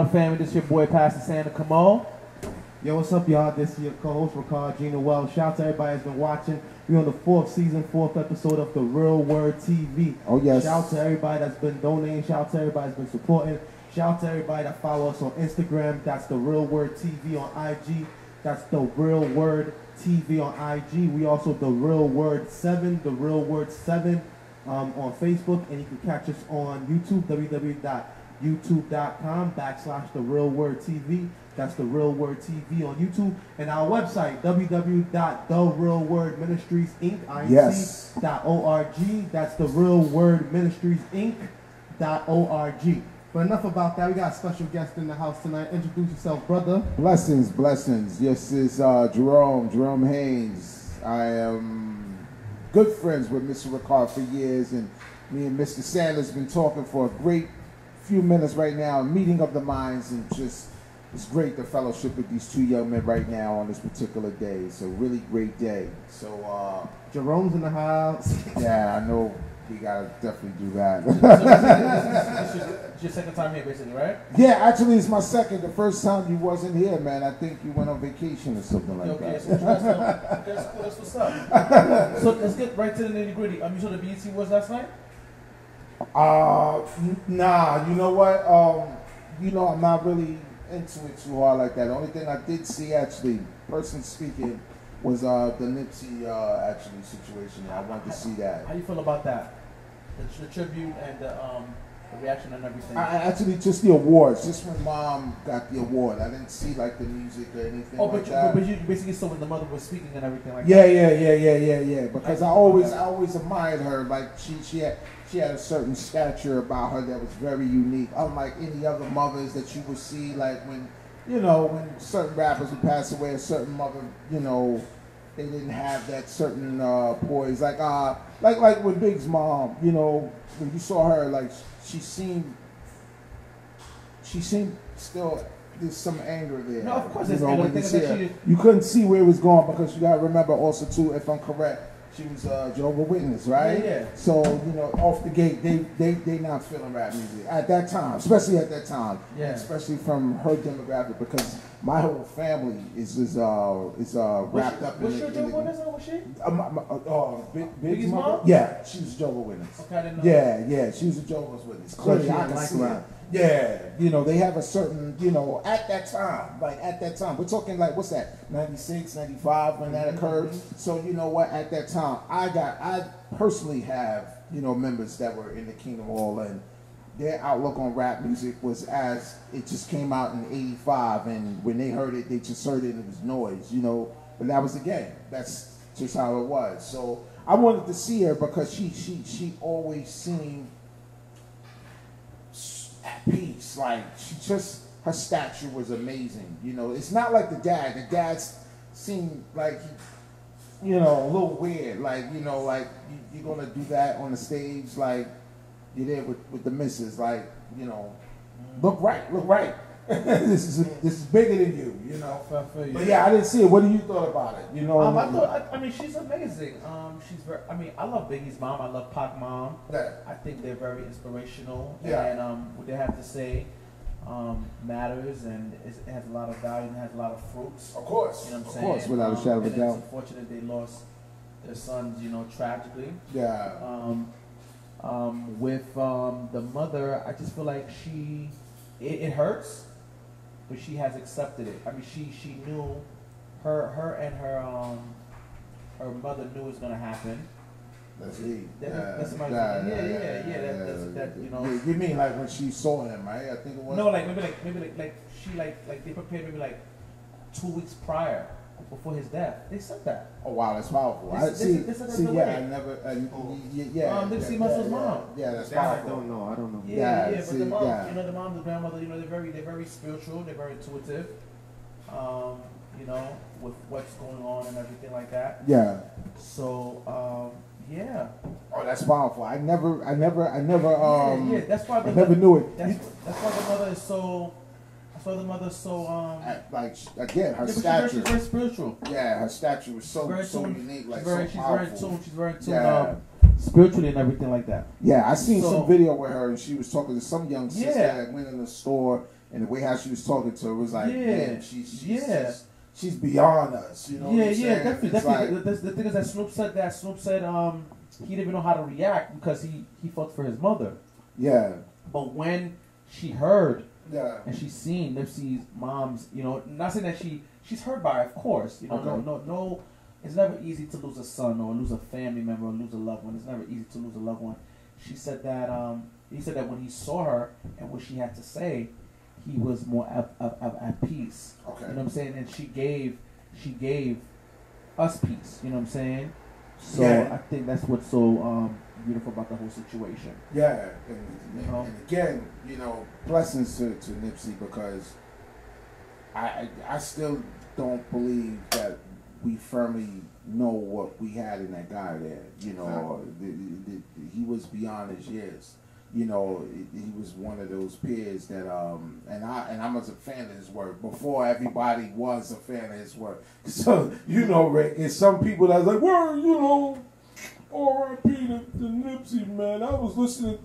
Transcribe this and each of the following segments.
On, family? This your boy, Pastor Sander Cameau. Yo, what's up, y'all? This is your co-host, Rickard Jean-Noel. Shout out to everybody that's been watching. We're on the fourth season, fourth episode of The Real Word TV. Oh, yes. Shout out to everybody that's been donating. Shout out to everybody that's been supporting. Shout out to everybody that follow us on Instagram. That's The Real Word TV on IG. That's The Real Word TV on IG. We also The Real Word 7, The Real Word 7 um, on Facebook. And you can catch us on YouTube, www.youtube.com backslash The Real Word TV. That's The Real Word TV on YouTube. And our website, www.therealwordministriesinc, Yes. That's The Real Word Ministries Inc. dot org. But enough about that. We got a special guest in the house tonight. Introduce yourself, brother. Blessings, blessings. Yes, is uh, Jerome, Jerome Haynes. I am good friends with Mr. Rickard for years, and me and Mr. Sanders been talking for a great few minutes right now, meeting of the minds, and just it's great to fellowship with these two young men right now on this particular day. It's a really great day. So, uh, Jerome's in the house. yeah, I know we gotta definitely do that. So this, is, this, is, your second time here, basically, right? yeah, actually, it's my second. The first time you wasn't here, man. I think you went on vacation or something like okay, that. so guys know? That's cool. That's what's up. so let's get right to the nitty gritty. Um, you saw the BET was last night? Uh, nah. You know what? Um, you know, I'm not really into it too hard like that. The only thing I did see, actually, person speaking, was uh the Nipsey uh actually situation. I wanted to see that. How you feel about that? The, the tribute and the um the reaction and everything. I I actually just the awards. Just when mom got the award, I didn't see like the music or anything oh, like but you, that. but you basically saw when the mother was speaking and everything like Yeah, that. yeah, yeah, yeah, yeah, yeah. Because I always, I always admired her. Like she, she had, she had a certain stature about her that was very unique, unlike any other mothers that you would see. Like when, you know, when certain rappers would pass away, a certain mother, you know, they didn't have that certain uh, poise. Like, uh, like, like with Big's mom, you know, when you saw her, like she seemed, she seemed still. There's some anger there. No, of course you know, anger. when you see her. You couldn't see where it was going because you got to remember also too, if I'm correct, she was uh, Jehovah Witness, right? Yeah, yeah. So you know, off the gate, they they they not feeling rap music at that time, especially at that time. Yeah. Especially from her demographic because my whole family is is uh is uh Was wrapped she, up was in she a it. Jehovah's Witness or was she? Uh, my, my, uh, uh, Big, Biggie's mother? mom? Yeah, she was Jehovah's Witness. Okay, I didn't know. Yeah, yeah, she was a Jehovah's Witness. Clearly, I can like see it. Yeah, you know, they have a certain, you know, at that time, like at that time, we're talking like, what's that, 96, 95 when that mm-hmm, occurred. Mm-hmm. So, you know what, at that time, I got, I personally have, you know, members that were in the Kingdom Hall and their outlook on rap music was as it just came out in 85 and when they heard it, they just heard it and it was noise, you know, but that was the game. That's just how it was. So I wanted to see her because she, she, she always seemed at peace. Like she just her stature was amazing. You know, it's not like the dad. The dad seemed like you know, a little weird. Like you know, like you, you're gonna do that on the stage. Like you're there with, with the missus. Like you know, look right, look right. this is this is bigger than you. You know. I feel you. But yeah, I didn't see it. What do you thought about it? You know. Um, I thought. I, I mean, she's amazing. Um, she's very. I mean, I love Biggie's mom. I love Pac mom. Yeah. I think they're very inspirational. Yeah. And um, what they have to say um, matters, and it has a lot of value and has a lot of fruits. Of course. You know what I'm of saying? course, without a Um, shadow of a doubt. It's unfortunate they lost their sons, you know, tragically. Yeah. Um, um, with um, the mother, I just feel like she, it, it hurts, but she has accepted it. I mean, she she knew, her her and her um, her mother knew it was gonna happen. That's deep. That- yeah, that's my- yeah, yeah, yeah, that- that's- that, you know. You mean like when she saw him, right? I think it was. No, like maybe like maybe like, like she like like they prepared maybe like two weeks prior before his death. They said that. Oh wow, that's powerful. This- I this see. is- this see, yeah, way. I never. Uh, Oh. y- y- yeah. Um, Nipsey yeah, Hussle's yeah, mom. Yeah, that's That I don't know. I don't know. Yeah, Yeah, yeah, but see, the mom, yeah. you know, the mom, the grandmother, you know, they're very, they're very spiritual. They're very intuitive. Um, you know, with what's going on and everything like that. Yeah. So, um, yeah, Oh, that's powerful. I never, I never, I never. Um, yeah, yeah. That's why I never knew it. That's, that's why the mother is so. Why the mother so. Um, I- like again, her yeah, but she's very, stature. she's very spiritual. yeah, her stature was so very so tuned. unique, like she's very, so she's powerful. very tuned. She's very tuned. Yeah. Um, spiritually and everything like that. Yeah, I seen So- some video with her, and she was talking to some young sister Yeah. that went in the store, and the way how she was talking to her was like, Yeah. man, she's, she's Yeah. she's, she's beyond us. You know? yeah, yeah, saying? definitely, It's definitely. like- the, the, the thing is that Snoop said that Snoop said um he didn't even know how to react because he he felt for his mother. yeah, But when she heard yeah, and she's seen Nipsey's mom's, you know, not saying that she she's hurt by, it, of course, you know, Okay. no, no, no. It's never easy to lose a son or lose a family member or lose a loved one. It's never easy to lose a loved one. She said that um he said that when he saw her and what she had to say, he was more at, at, at, peace. okay. You know what I'm saying? And she gave she gave us peace. You know what I'm saying? So Yeah. I think that's what's so um, beautiful about the whole situation. Yeah, and, You know? and again, you know, blessings to, to Nipsey because I, I still don't believe that we firmly know what we had in that guy there. You know, the, the, the, he was beyond his years. You know, he he was one of those peers that, um, and I and I was a fan of his work before everybody was a fan of his work. So you know, Rick, it's some people that's like, well, you know, R.I.P. to, to Nipsey, man. I was listening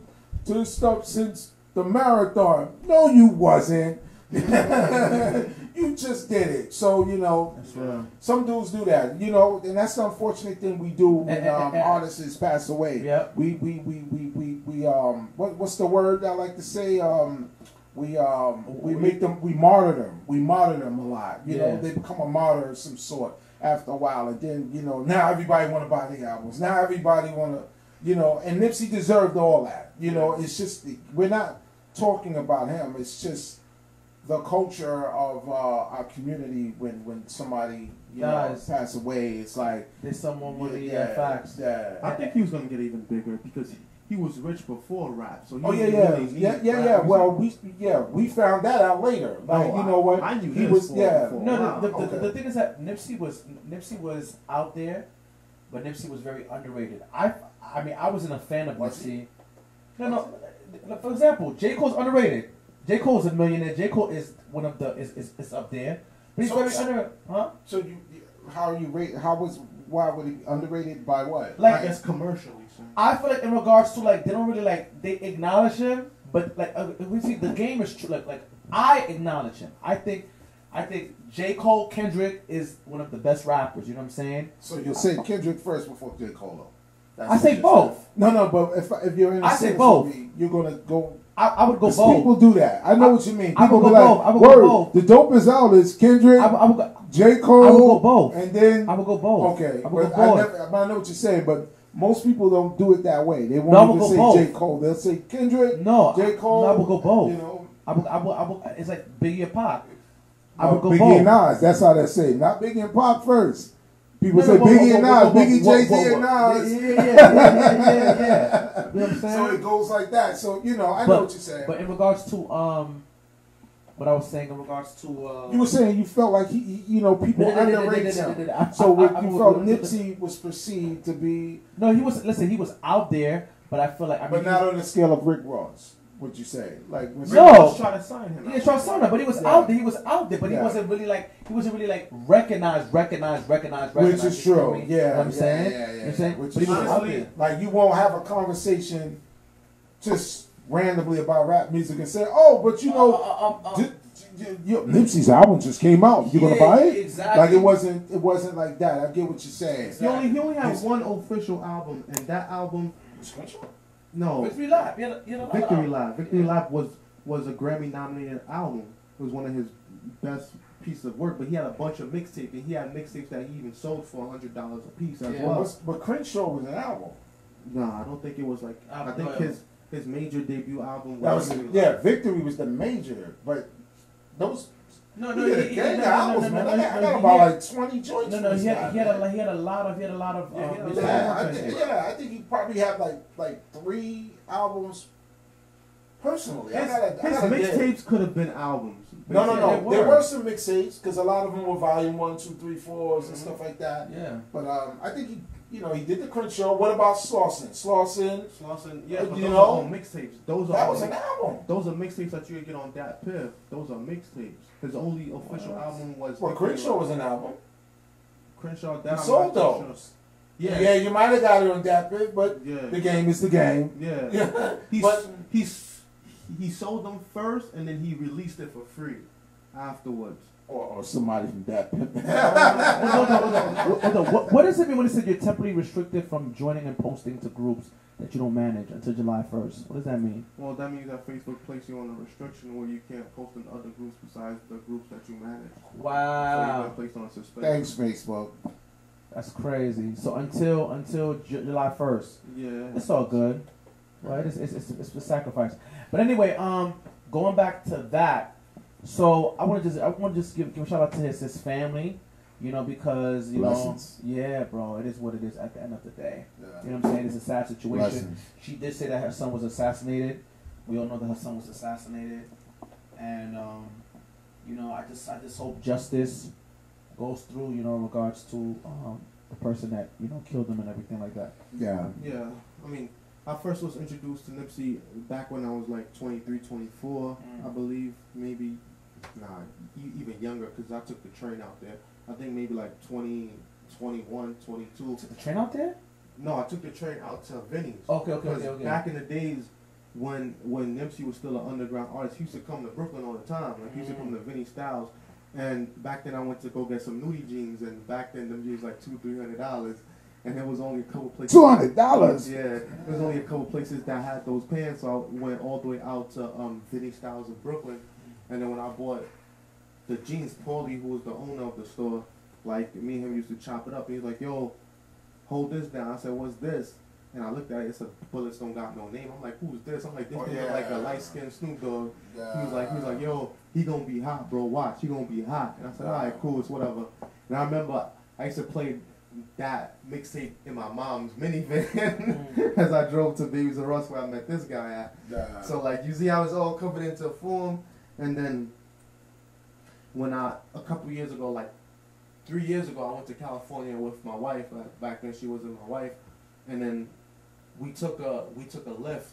to this stuff since the marathon. No, you wasn't. you just did it. So you know, real. some dudes do that. You know, and that's the unfortunate thing we do when um, artists pass away. Yep. We we, we, we, we we um what what's the word I like to say um. We um we make them we martyr them we martyr them a lot you Yeah. know they become a martyr of some sort after a while and then you know now everybody want to buy the albums. Now everybody want to you know and Nipsey deserved all that you know? It's just we're not talking about him. It's just the culture of uh, our community when when somebody you know Guys. pass away. It's like There's someone with the yeah, facts. yeah I think he was gonna get even bigger because he, he was rich before rap. So he Oh yeah, yeah, really yeah, yeah, yeah. music. Well, we yeah we found that out later. Oh, like No, you know what? I knew he his was. for- Yeah, for- No, Wow, the, the, the, okay. the thing is that Nipsey was Nipsey was out there, but Nipsey was very underrated. I I mean I wasn't a fan of Was he? Nipsey. No, no. For example, J Cole's underrated. J Cole's a millionaire. J Cole is one of the is is, is up there, but he's So- very so- under. Huh? So you, you- how are you rate? How was why would he underrated by what? Like- I guess commercially. I feel like in regards to like they don't really like they acknowledge him, but like uh, we see the game is true. Like like I acknowledge him. I think I think J Cole Kendrick is one of the best rappers. You know what I'm saying? So you'll say Kendrick first before J Cole. though. That's I say both. saying. No, no, but if if you're in a I say both. you're gonna go. I, I would go both. People do that. I know I- what you mean. I People would be go like, both. I would go "Word, both." the dopest out is Kendrick, I, would- I would go. J Cole, I would go both. and then I would go both. Okay, I would go I, never, I know what you're saying, but most people don't do it that way. They I won't even say. J. Cole. They'll say Kendrick, No, J. I- Cole. no, I would go both. You know, I would, I would, I would, it's like Biggie and Pac. I would go Biggie both. and Nas. That's how they say. Not Biggie and Pop first. People say Biggie and Nas, Biggie, Jay Z, and. Nas. Yeah, yeah, yeah, yeah, yeah, yeah. You know what I'm saying? So it goes like that. So you know, I know what you're saying. But in regards to um, what I was saying in regards to uh, you were saying you felt like he, you know, people underrate him. no, no. I- So I- what I- you felt Nipsey was perceived to be, no, he was listen. He was out there, but I feel like I mean, but not on the scale of Rick Ross. Would you say? Like, was No. Was trying to sign him. Yeah, Charles Sumner, but he was Yeah. out there. He was out there, but he wasn't really like he wasn't really like recognized, recognized, recognized, Which recognized. is true. what I mean? Yeah, You know what I'm yeah, saying. yeah, yeah, You know what I'm saying? yeah. Which But he is was out there. Like you won't have a conversation just randomly about rap music and say, "Oh, but you know, Uh, um, um, j- j- j- Nipsey's album just came out. You gonna buy it?" exactly. Like it wasn't. It wasn't like that. I get what you're saying. He only he only had His- one official album, and that album, no, Victory Lap. He had a- he had a lot of- Victory Lap. Victory Lap was was a Grammy nominated album. It was one of his best pieces of work. But he had a bunch of mixtapes, and he had mixtapes that he even sold for hundred dollars a piece as Yeah. well. But, but Crenshaw was an album. Nah, I don't think it was like. I I think know. his his major debut album That was Victory Lap. yeah. Victory was the major, but those. No, No, no, yeah, he, he, gang no, albums, no, no, man. no, I no, got, I got he about had- like twenty joints. No, no, he had, guy, he had a he had a lot of he had a lot of Yeah, he uh, had a Mr. lot. Yeah, I think, yeah, I think he probably had like like three albums personally. His, his mixtapes could have been albums. No, no, no. they There were. were some mixtapes because a lot of them were volume one, two, three, fours and stuff like that. Yeah. But um, I think he, you know, he did the Crenshaw. What about Slauson? Slauson, Slauson, yeah, Uh, but you those know, are mixtapes. Those are that was an album. those are mixtapes that you get on DatPiff. Those are mixtapes. His only official What? album was. Well, Crenshaw was an album. Crenshaw. That sold those. Yeah, Yeah, you might have got it on that bit, but yeah, the game is the game. yeah. Yeah, He's but he's he sold them first, and then he released it for free afterwards. Or, or somebody from that. Hold on, hold on. What, what does it mean when it said you're temporarily restricted from joining and posting to groups that you don't manage until July 1st? What does that mean? Well, that means that Facebook placed you on a restriction where you can't post in other groups besides the groups that you manage. So you've Wow, been placed on suspension. Thanks, Facebook. that's crazy. So until until Ju- July 1st, Yeah. it's all good, right? It's it's, it's, it's a sacrifice. But anyway, um, going back to that, so I want to just I want to just give give a shout out to his his family, you know, because you Blessings. know, yeah, bro, it is what it is at the end of the day. Yeah. You know what I'm saying? It's a sad situation. Blessings. She did say that her son was assassinated. We all know that her son was assassinated, and um, you know, I just I just hope justice goes through. You know, in regards to um, the person that you know killed him and everything like that. Yeah. Yeah. I mean, I first was introduced to Nipsey back when I was like 23, 24, Mm. I believe. Maybe, nah, e- even younger because I took the train out there. I think maybe like 20, 21, 22. Took the train out there? No, I took the train out to Vinny's. Okay, okay, Because okay, okay. back in the days when when Nipsey was still an underground artist, he used to come to Brooklyn all the time. Like he used to come to Vinny Styles. And back then I went to go get some nudie jeans and back then them jeans like two, three hundred dollars. And there was only a couple places Two hundred dollars. Yeah. There was only a couple places that had those pants, so I went all the way out to um Vinny Styles in Brooklyn. And then when I bought the jeans, Paulie, who was the owner of the store, like me and him used to chop it up. He was like, "Yo, hold this down." I said, "What's this?" And I looked at it. It's a Bullets Don't Got No Name. I'm like, "Who's this?" I'm like, "This Oh, look like a light skinned Snoop Dogg." He was like, "He was like, yo, he gonna be hot, bro. Watch, he gonna be hot." And I said, "All right, cool, it's whatever." And I remember I used to play that mixtape in my mom's minivan mm. as I drove to Babies R Us where I met this guy at. Yeah. So like you see how it's all covered into form, and then when I a couple years ago, like three years ago, I went to California with my wife. Uh, back then she wasn't my wife, and then we took a we took a lift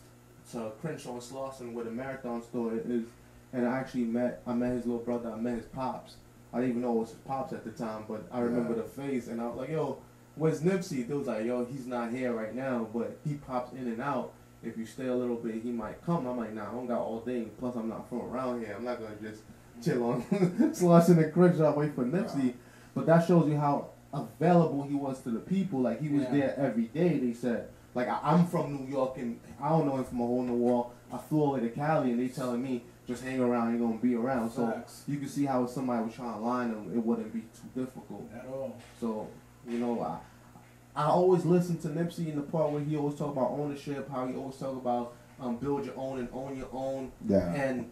to Crenshaw and Slauson where the marathon store is, and I actually met I met his little brother. I met his pops. I didn't even know it was his pops at the time, but I remember Yeah. the face, and I was like, "Yo, where's Nipsey?" They was like, "Yo, he's not here right now, but he pops in and out." If you stay a little bit, he might come. I'm like, nah, I don't got all day. Plus, I'm not from around here. I'm not gonna just chill on Slauson and Crenshaw wait for Nipsey. But that shows you how available he was to the people. Like he was Yeah. there every day. They said, like I, I'm from New York and I don't know him from a hole in the wall. I flew over the to Cali and they telling me just hang around. You're gonna be around. So Facts. you can see how if somebody was trying to line him, it wouldn't be too difficult. At all. So, you know, I, I always listen to Nipsey in the part where he always talk about ownership, how he always talk about um, build your own and own your own, Yeah. and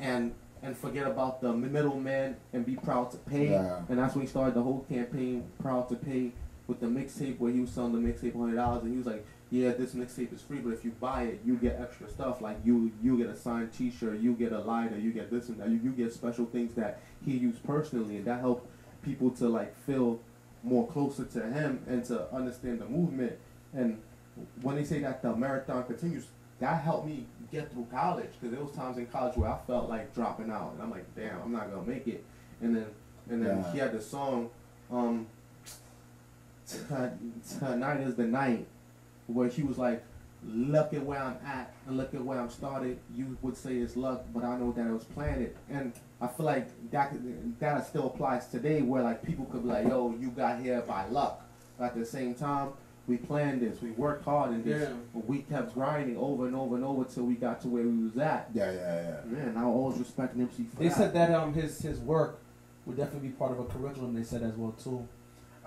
and and forget about the middleman and be proud to pay. Yeah. And that's when he started the whole campaign, proud to pay, with the mixtape where he was selling the mixtape hundred dollars, and he was like, "Yeah, this mixtape is free, but if you buy it, you get extra stuff. Like you you get a signed T-shirt, you get a lighter, you get this and that, you, you get special things that he used personally, and that helped people to like feel more closer to him and to understand the movement. And when they say that the marathon continues, that helped me get through college because there was times in college where I felt like dropping out, and I'm like, damn, I'm not gonna make it. And then and then Yeah. he had the song, um, tonight is the night, where he was like, look at where I'm at and look at where I'm started. You would say it's luck, but I know that it was planted. And I feel like that that still applies today, where like people could be like, yo, you got here by luck. But at the same time, we planned this, we worked hard in this, Yeah. but we kept grinding over and over and over till we got to where we was at. Yeah, yeah, yeah. Man, I always respect Nipsey for They that. said that um his his work would definitely be part of a curriculum. They said as well too.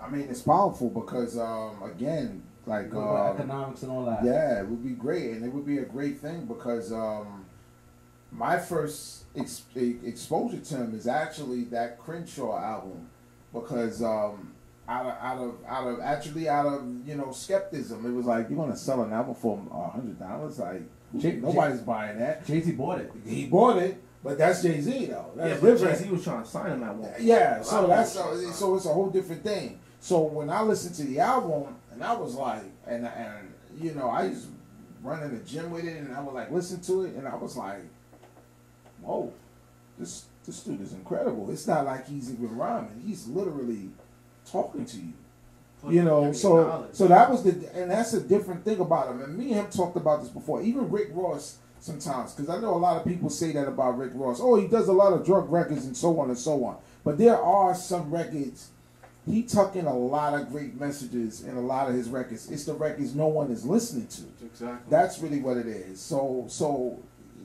I mean, it's powerful because, um, again, like, um, economics and all that. yeah, it would be great, and it would be a great thing because um, my first ex- exposure to him is actually that Crenshaw album because um, out of out of out of actually out of you know skepticism, it was like you're gonna sell an album for a hundred dollars, like J- nobody's buying that. Jay Z bought it. He bought it, but that's Jay Z though. That's yeah, different. Jay-Z was trying to sign him at one. point. Yeah, so that's a, so it's a whole different thing. So when I listen to the album, and I was like, and and you know, I used to run in the gym with it, and I would like listen to it, and I was like, whoa, this this dude is incredible. It's not like he's even rhyming; he's literally talking to you. You know, so so that was the, and that's a different thing about him. And me and him talked about this before. Even Rick Ross sometimes because I know a lot of people say that about Rick Ross. Oh, he does a lot of drug records and so on and so on. But there are some records. He tuck in a lot of great messages in a lot of his records. It's the records no one is listening to. Exactly. That's really what it is. So, so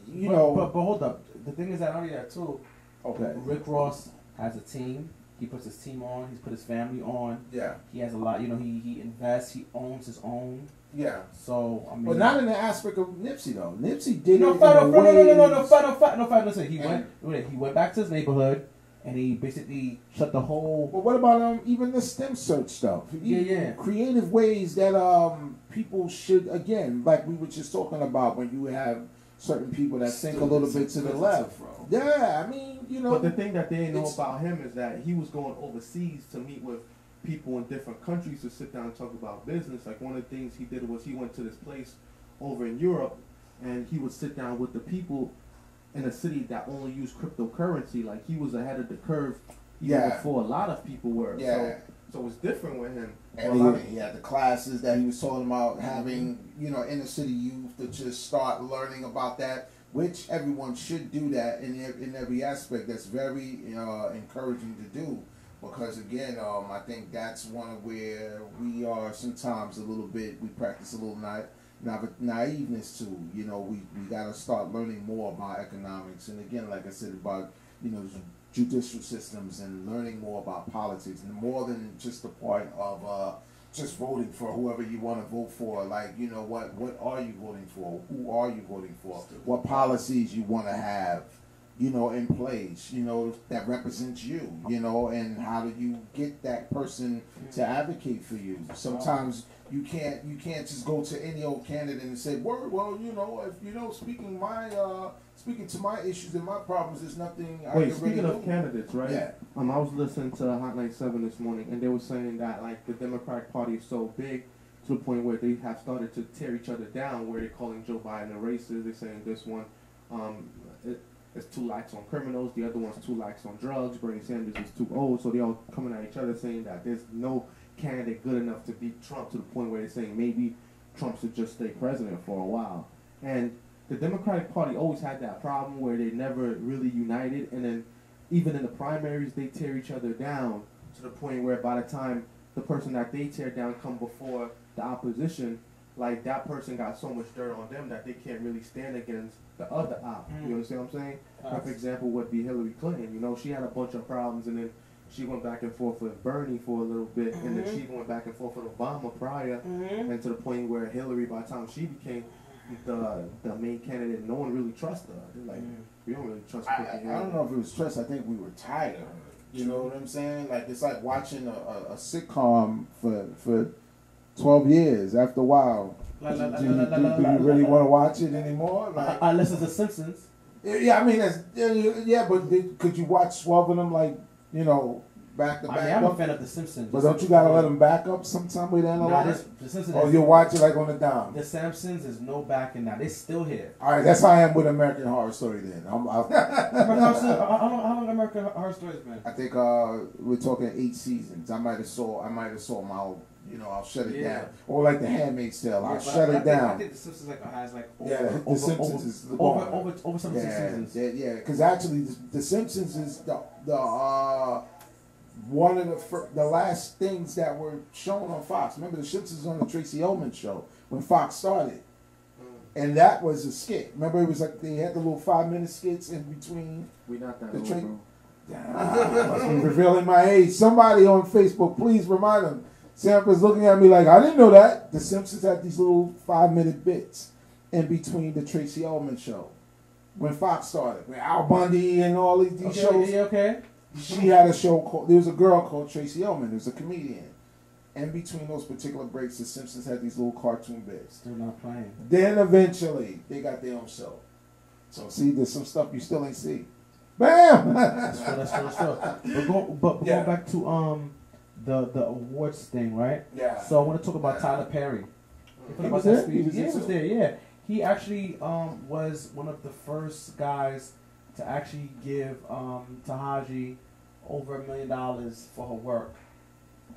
you but, know, but, but hold up. The thing is that only that too. okay, Rick Ross has a team. He puts his team on. He's put his family on. yeah, He has a lot. You know, he he invests. He owns his own. yeah. So I mean, But not in the aspect of Nipsey though. Nipsey did no, it fight, in no, a no, no, no, no, no, way- fight, no, fight, no, fight. Listen, he And- went, wait, he went back to his neighborhood, and he basically shut the whole. But what about um even the STEM search stuff? Yeah, yeah. Creative ways that um people should again, like we were just talking about when you have certain people that think a little bit to the left. Bro. Yeah, I mean, you know. But the thing that they didn't know about him is that he was going overseas to meet with people in different countries to sit down and talk about business. Like one of the things he did was he went to this place over in Europe and he would sit down with the people in a city that only used cryptocurrency. Like he was ahead of the curve even Yeah. before a lot of people were. Yeah. So so it's different with him. And of- he, he had the classes that he was talking about having, you know, inner city youth to just start learning about that, which everyone should do that in in every aspect. That's very uh, encouraging to do because again, um, I think that's one of where we are sometimes a little bit. We practice a little na- naiveness too. You know, we we got to start learning more about economics, and again, like I said about you know judicial systems and learning more about politics and more than just the part of uh, just voting for whoever you want to vote for. Like, you know, what what are you voting for? Who are you voting for? What policies you want to have, you know, in place, you know, that represents you, you know, and how do you get that person to advocate for you? Sometimes you can't you can't just go to any old candidate and say, "Word, well, you know, if you know, speaking my uh, speaking to my issues and my problems, there's nothing I Wait, can speaking really of do." candidates, right? Yeah. Um, I was listening to Hot 97 this morning, and they were saying that like the Democratic Party is so big to the point where they have started to tear each other down. Where they're calling Joe Biden a racist. They're saying this one, um, it, it's two likes on criminals. The other one's two likes on drugs. Bernie Sanders is too old. So they all coming at each other saying that there's no candidate good enough to beat Trump to the point where they're saying maybe Trump should just stay president for a while. And the Democratic Party always had that problem where they never really united, and then even in the primaries they tear each other down to the point where by the time the person that they tear down come before the opposition, like that person got so much dirt on them that they can't really stand against the other op. Mm. You understand what I'm saying? Perfect example would be Hillary Clinton. You know, she had a bunch of problems, and then she went back and forth with Bernie for a little bit, and then mm-hmm. she went back and forth with Obama prior, mm-hmm. and to the point where Hillary, by the time she became the the main candidate, no one really trusted her. They're like, mm-hmm. we don't really trust. I, I, I don't know if it was trust. I think we were tired of her. You know what I'm saying? Like it's like watching a, a, a sitcom for for twelve years. After a while, do, you- la, la, do- do you really want to watch it anymore? Like, Unless it's The Simpsons. yeah, I mean, that's yeah, yeah, but did, could you watch twelve of them like you know back to I back? mean, I'm a up? fan of The Simpsons. but don't you gotta let them back up sometime with Nah, analyze? this, The Simpsons. or is- you watch it like on the down? The Simpsons is no backing now. They still here. All right, that's how I am with American Horror Story. Then I'm, I, Story- how how long, how long American Horror Stories been? I think uh, we're talking eight seasons. I might have saw. I might have saw them. I'll, you know, I'll shut it Yeah. down. Or like The Handmaid's Tale, I'll shut I, it I think, I down. think The Simpsons like has like over, Yeah, The over, Simpsons over, is the over, over, over some yeah, seasons. yeah, yeah. Because actually, the, the Simpsons is the the uh, one of the fir- the last things that were shown on Fox. Remember, the Simpsons on the Tracey Ullman show when Fox started. And that was a skit. Remember, it was like they had the little five minute skits in between we not that the old, tra- be revealing my age. Somebody on Facebook, please remind them. Sampa's looking at me like, I didn't know that. The Simpsons had these little five minute bits in between the Tracey Ullman show. When Fox started, when Al Bundy and all these, these Okay, shows, yeah, okay. she had a show called, there was a girl called Tracey Ullman, who was a comedian. In between those particular breaks, the Simpsons had these little cartoon bits. Still not playing. Then eventually, they got their own show. So see, there's some stuff you still ain't see. Bam! That's true. That's true. That's true. But, go, but Yeah. going back to um the the awards thing, right? yeah. So I want to talk about Tyler Perry. He was there? He was yeah, he was there. Yeah, he actually um, was one of the first guys to actually give um, Taraji over a million dollars for her work.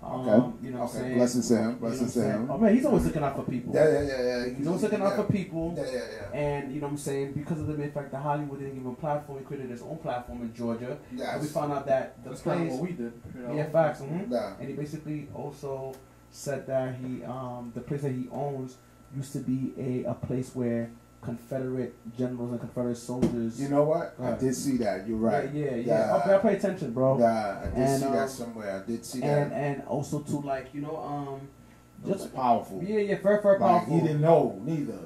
Um, Okay. You know what I'm saying? Blessings to him. You know Blessings to him. Oh man, he's always looking out for people. Yeah, yeah, yeah, yeah. He's always looking out for people. Yeah, yeah, yeah. And you know what I'm saying? Because of the mere fact that Hollywood didn't give him a platform, he created his own platform in Georgia. Yes. And we found out that the That's kind of place, what we did. you know? yeah, facts. mhm. Yeah. And he basically also said that he, um, the place that he owns used to be a, a place where Confederate generals and Confederate soldiers. You know what? I did see that. You're right. Yeah, yeah, yeah. Yeah. Okay, I pay attention, bro. Yeah, I did And, see um, that somewhere. I did see And that. and and also to like you know um, just powerful. yeah, yeah, very very Like, powerful. he didn't know neither.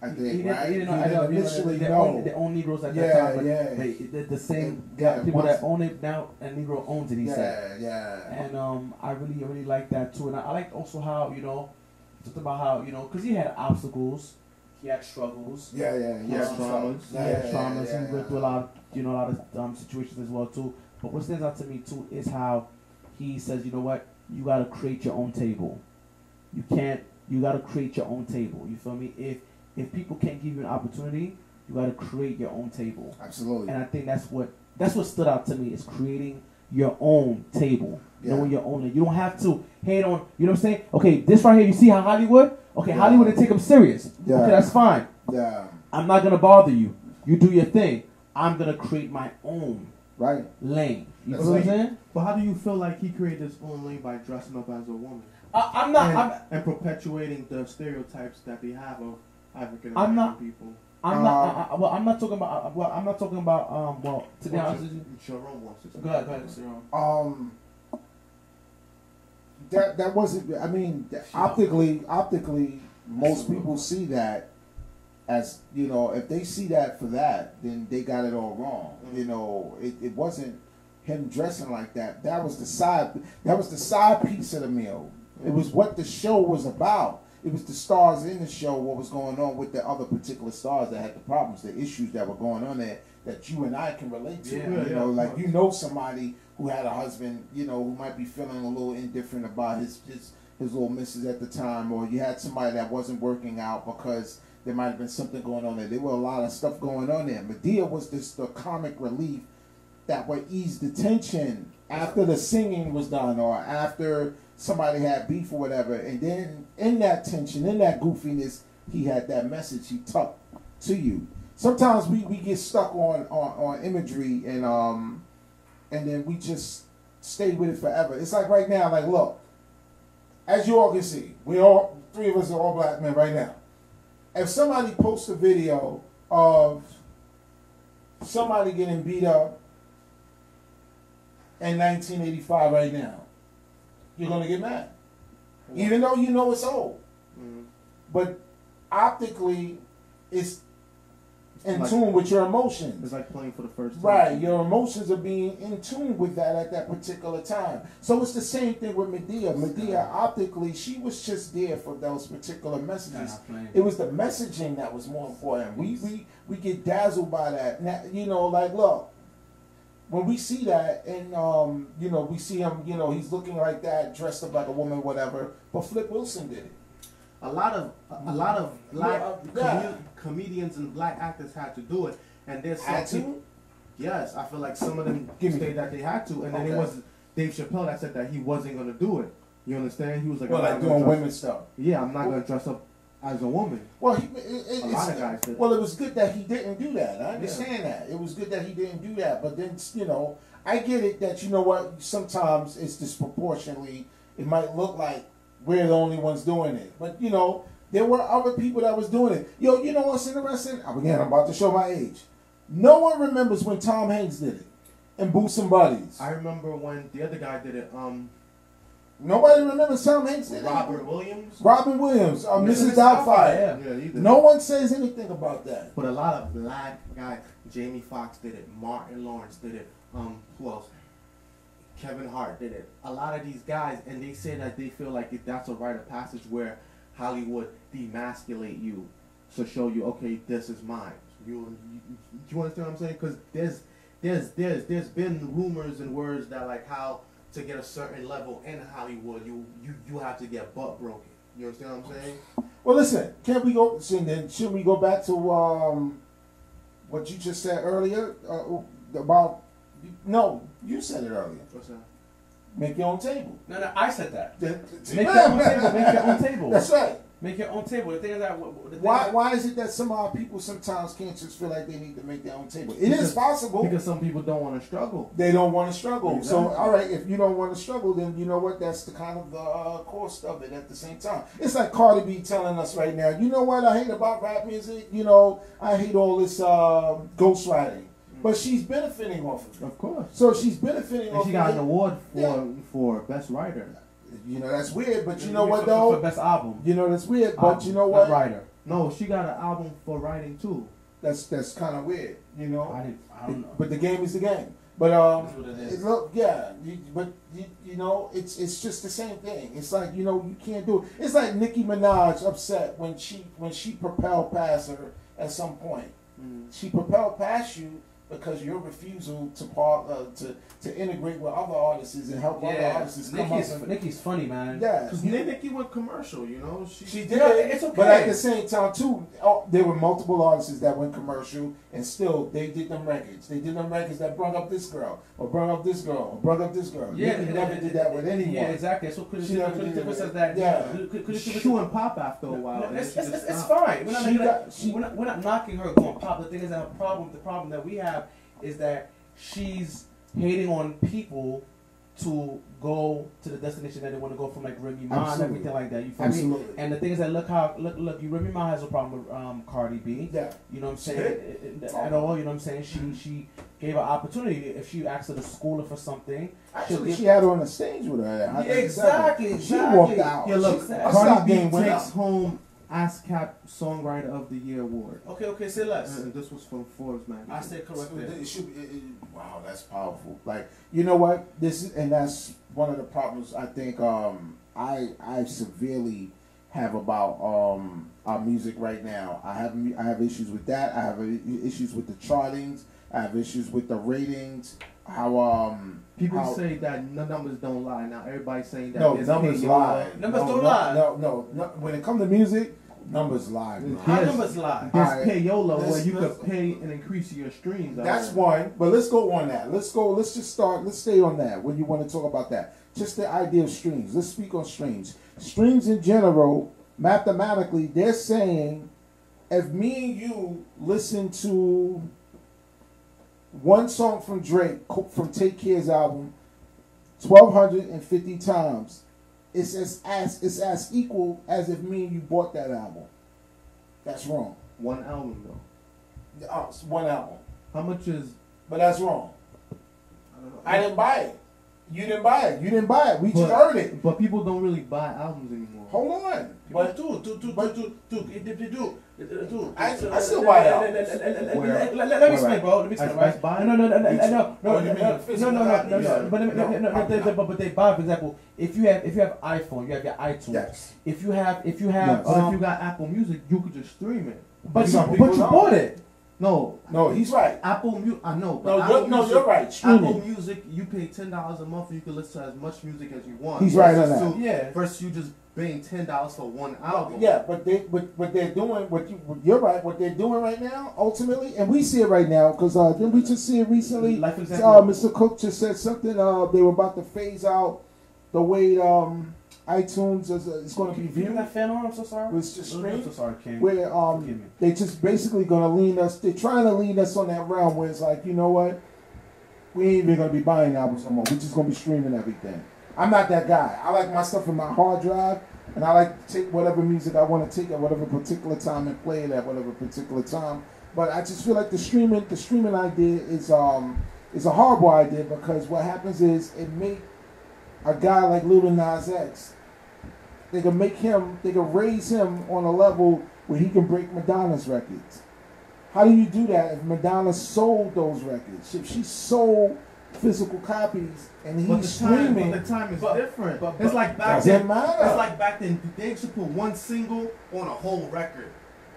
I He think, didn't, right? he didn't know. He didn't know, initially know. Own, they own Negroes at that time, but yeah. they, the, the same Yeah, people once- that own it now, a Negro owns it. He said. yeah, yeah. And um, I really, really like that too. And I, I like also how you know, talked about how you know, because he had obstacles, he had struggles, Yeah, yeah, he yeah. had traumas. traumas, Yeah, he had yeah, traumas. yeah, he went through a lot, of, you know, a lot of um, situations as well too. But what stands out to me too is how he says, you know what, you got to create your own table. You can't. You got to create your own table. You feel me? If if people can't give you an opportunity, you got to create your own table. Absolutely. And I think that's what that's what stood out to me is creating your own table, Yeah. knowing your own. You don't have to hate on. You know what I'm saying? Okay, this right here. You see how Hollywood? Okay, Yeah. Hollywood didn't take them serious. Yeah. Okay, that's fine. Yeah. I'm not gonna bother you. You do your thing. I'm gonna create my own Right. lane. You That's know what I'm saying? But how do you feel like he created his own lane by dressing up as a woman I, I'm not. and, I'm, and perpetuating the stereotypes that they have of African I'm American people? I'm not. Um, I, I, well, I'm not talking about. Well, I'm not talking about. Um. Well, to be honest with you. Sharon wants to. Go ahead. Go ahead. Cyril. Um. That that wasn't. I mean, optically, optically, most people see that as you know. If they see that for that, then they got it all wrong. Mm-hmm. You know, it, it wasn't him dressing like that. That was the side. That was the side piece of the meal. It mm-hmm. was what the show was about. It was the stars in the show. What was going on with the other particular stars that had the problems, the issues that were going on there that you and I can relate to. Yeah, you yeah, know, like you know somebody who had a husband, you know, who might be feeling a little indifferent about his his his little misses at the time, or you had somebody that wasn't working out because there might have been something going on there. There were a lot of stuff going on there. Madea was just the comic relief that would ease the tension after the singing was done or after somebody had beef or whatever. And then in that tension, in that goofiness, he had that message he tucked to you. Sometimes we, we get stuck on, on, on imagery and um and then we just stay with it forever. It's like right now, like look, as you all can see, we all three of us are all black men right now. If somebody posts a video of somebody getting beat up in 1985 right now, you're gonna get mad, even though you know it's old. Mhm. But optically, it's in Like- tune with your emotions. It's like playing for the first time. Right, your emotions are being in tune with that at that particular time. So it's the same thing with Madea. Madea, optically, she was just there for those particular messages. It was the messaging that was more important. We we we get dazzled by that. Now, you know, like look, when we see that, and um, you know, we see him, you know, he's looking like that, dressed up like a woman, whatever. But Flip Wilson did it. A lot of a, a lot of black Yeah, uh, yeah. comu- comedians and black actors had to do it, and there's some Had to? peop- Yes, I feel like some of them Give me- that they had to, and then it was Dave Chappelle that said that he wasn't gonna do it. You understand? He was like, Well, I'm like not gonna doing women stuff. Yeah, I'm not Well- gonna dress up as a woman. Well, he, it, it, A lot of guys did. Well, it was good that he didn't do that. I understand that. It was good that he didn't do that. But then, you know, I get it that you know what. Sometimes it's disproportionately. It might look like we're the only ones doing it, but you know, there were other people that was doing it. Yo, you know what's interesting? Again, I'm about to show my age. No one remembers when Tom Hanks did it and Bosom Buddies. I remember when the other guy did it. Um, Nobody remembers Tom Hanks did Robert it. Williams. Robin Williams, uh, Mrs. Mrs. Doubtfire. Yeah. Yeah. No one says anything about that. But a lot of black guys, Jamie Foxx did it, Martin Lawrence did it, um, who else? Kevin Hart did it. A lot of these guys, and they say that they feel like if that's a rite of passage where Hollywood demasculate you to show you, okay, this is mine. You, you, you understand what I'm saying? Because there's, there's, there's, there's been rumors and words that like how to get a certain level in Hollywood, you, you, you have to get butt broken. You understand what I'm saying? Well, listen, can we go? Then, should we go back to um, what you just said earlier uh, about? No, you said it earlier. What's that? Make your own table. No, no, I said that. Make your own table. Make your own table. That's right. Make your own table. The thing is that. thing Why is- why is it that some of our people sometimes can't just feel like they need to make their own table? It is Because- possible. Because some people don't want to struggle. they don't want to struggle. So, all right, if you don't want to struggle, then you know what? That's the kind of the uh, cost of it. At the same time, it's like Cardi B telling us right now. You know what I hate about rap music? You know, I hate all this uh, ghostwriting, but she's benefiting off of it. Of course. So she's benefiting off of it. And off she of got it. an award for Yeah. for best writer. You know that's weird, but you know what for- though? For best album. You know that's weird, but Album, you know not what? Writer. No, she got an album for writing too. That's that's kind of weird. You know. I didn't. I don't know. But the game is the game. But um, That's what it is. it look, yeah. You, but you, you know, it's it's just the same thing. It's like you know, you can't do it. It's like Nicki Minaj upset when she when she propelled past her at some point. She propelled past you because your refusal to part uh, to to integrate with other artists and help other artists come Nicki's, up. And, Nicki's funny, man. yeah, Because Nicki went commercial, you know. She, she did, know, it's okay. but at the same time too, oh, there were multiple artists that went commercial, and still they did them records. They did them records that brought up this girl, or brought up this girl, or brought up this girl. Yeah, Nicki never did that with anyone. Yeah, exactly. So could She never could did you that. says that? Yeah. Could, she went pop after a while. No, it's, it's, it's, just it's stopped. fine. We're not, got- we're, not, we're not knocking her going pop. The thing is that problem. The problem that we have is that she's hating on people to go to the destination that they want to go from, like Remy Ma and everything like that. You feel me? Absolutely. And the thing is that look how look look. You Remy Ma has a problem with um, Cardi B. Yeah. You know what I'm saying? did. It- it- At all, you know what I'm saying? She she gave her opportunity. If she asked her to school her for something, Actually, give she had her on the stage with her. Yeah, I think exactly, She exactly. walked out. Yeah, look, She said- Her stock Cardi B takes home ASCAP Songwriter of the Year award. Okay, okay, say less. And this was from Forbes magazine. I said correct there. It should be, it- it- wow, that's powerful. Like you know what? This is, and that's one of the problems I think um, I I severely have about um, our music right now. I have I have issues with that. I have issues with the chartings. I have issues with the ratings. How um People how, say that the numbers don't lie. Now everybody's saying that no there's numbers payola. lie. Numbers no, don't no, lie. No, no, no. When it comes to music, numbers lie. bro. How Yes. numbers lie? There's Alright. payola where Let's- you let's- could pay and increase your streams. That's alright? one, but let's go on that. Let's go. Let's just start. Let's stay on that when you want to talk about that. Just the idea of streams. Let's speak on streams. Streams in general, mathematically, they're saying if me and you listen to one song from Drake from Take Care's album, twelve hundred and fifty times, it's as, as it's as equal as if me and you bought that album. That's wrong. One album though. Uh, it's one album, How much is? but that's wrong. I don't know. I didn't buy it. You didn't buy it. You didn't buy it. We just But- heard it. But people don't really buy albums anymore. Hold on. But But do, do, do, but- do, do, do, do, do, I- buy it. Let- me explain, bro. Let me explain, right? No, no, no, no, no, no, no, Oh, no, no, no, no, no, copy? no, Yeah. no. But No, no, no, copy they- they- but but they buy, for example, if you have if you have iPhone, you have your iTunes. Yes. If you have if you have, But uh, if you got Apple Music, you could just stream it. but you but you bought it. No, no, he's right. Apple Music. I know. But No, Apple you're, no, Music, you're right. Apple Streaming. Music, you pay ten dollars a month, and you can listen to as much music as you want. He's right on that. Yeah. First, you just paying ten dollars for one album. Yeah, but they, but what they're doing, what you you're right. What they're doing right now, ultimately, and we see it right now because uh, didn't we just see it recently? Like example, Uh, Mr. Cook just said something. Uh, they were about to phase out the way um, iTunes is, uh, is going to be Can you viewed. that fan on? I'm so sorry. Was just I'm so sorry, King. where um they just basically gonna lean us they're trying to lean us on that realm where it's like you know what we ain't even gonna be buying albums no more we're just gonna be streaming everything i'm not that guy i like my stuff in my hard drive and i like to take whatever music i want to take at whatever particular time and play it at whatever particular time but i just feel like the streaming the streaming idea is um is a horrible idea because what happens is it make a guy like Lil Nas X they can make him, they can raise him on a level where he can break Madonna's records. How do you do that if Madonna sold those records? If she sold physical copies and he's But the time, but the time is But- different. but- it's like back doesn't then. matter. It's like back then. They used to put one single on a whole record,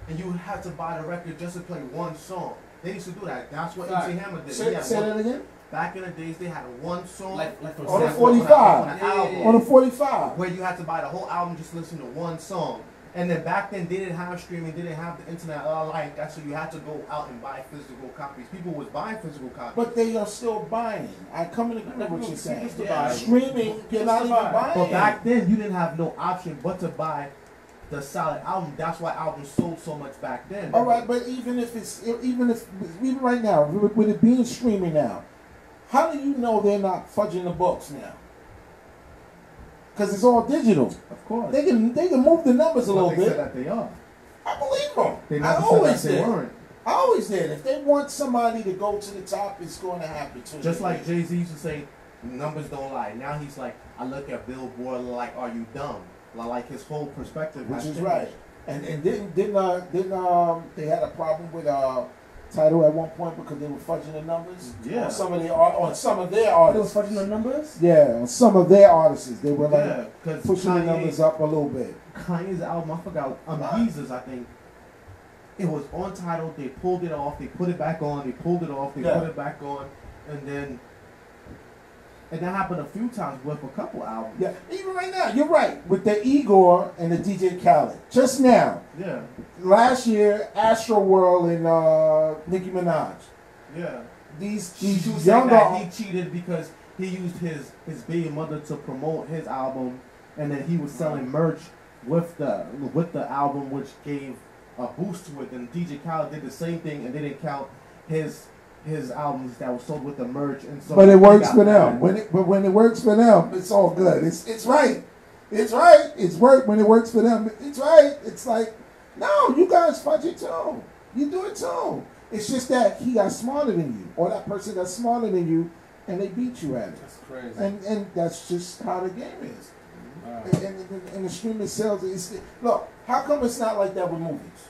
and you had to buy the record just to play one song. They used to do that. That's what Fact. MC Hammer did. He say, had say one- that again. Back in the days, they had one song Like like for On the example, on a- 45. on an Yeah, yeah, album yeah. On a 45. where you had to buy the whole album just to listen to one song. And then back then they didn't have streaming, they didn't have the internet uh, like that, so you had to go out and buy physical copies. People was buying physical copies. But they are still buying. I come in agreement with what you're saying. still buy. Streaming, you're not even buy. buying. But back then, you didn't have no option but to buy the solid album. That's why albums sold so much back then. All right, but even if it's even if even right now, with with it being streaming now, how do you know they're not fudging the books now? Because it's all digital. Of course. They can they can move the numbers a little they bit. said that they are. I believe them. They I always said that they did. weren't. I always did. If they want somebody to go to the top, it's going to happen too. Just like Jay Z used to say, numbers don't lie. Now he's like, I look at Billboard like, are you dumb? Like his whole perspective. which is changed. right. And and didn't didn't uh, didn't um they had a problem with uh Tidal at one point because they were fudging the numbers Yeah. on some of the on some of their They was artists. fudging the numbers. Yeah, on some of their artists, they were like Yeah, because pushing the numbers up a little bit. Kanye's album, I forgot, um, Nah. Jesus, I think. It was on Tidal. They pulled it off. They put it back on. They pulled it off. They Yeah. put it back on, and then, and that happened a few times with a couple albums. Yeah, even right now, you're right with the Igor and the DJ Khaled. Just now, Yeah, last year, Astro World and uh, Nicki Minaj. yeah. These She these was saying younger that he cheated because he used his his baby mother to promote his album, and then he was selling merch with the with the album, which gave a boost to it. And DJ Khaled did the same thing, and they didn't count his his albums that were sold with the merch. And so, But it works for them. When it, but when it works for them, it's all good. It's it's right. It's right. It's work when it works for them. It's right. It's like, no, you guys fudge it too. You do it too. It's just that he got smarter than you, or that person got smarter than you, and they beat you at it. That's crazy. And and that's just how the game is. Wow. And, and, and- and the streaming sales is look. How come it's not like that with movies?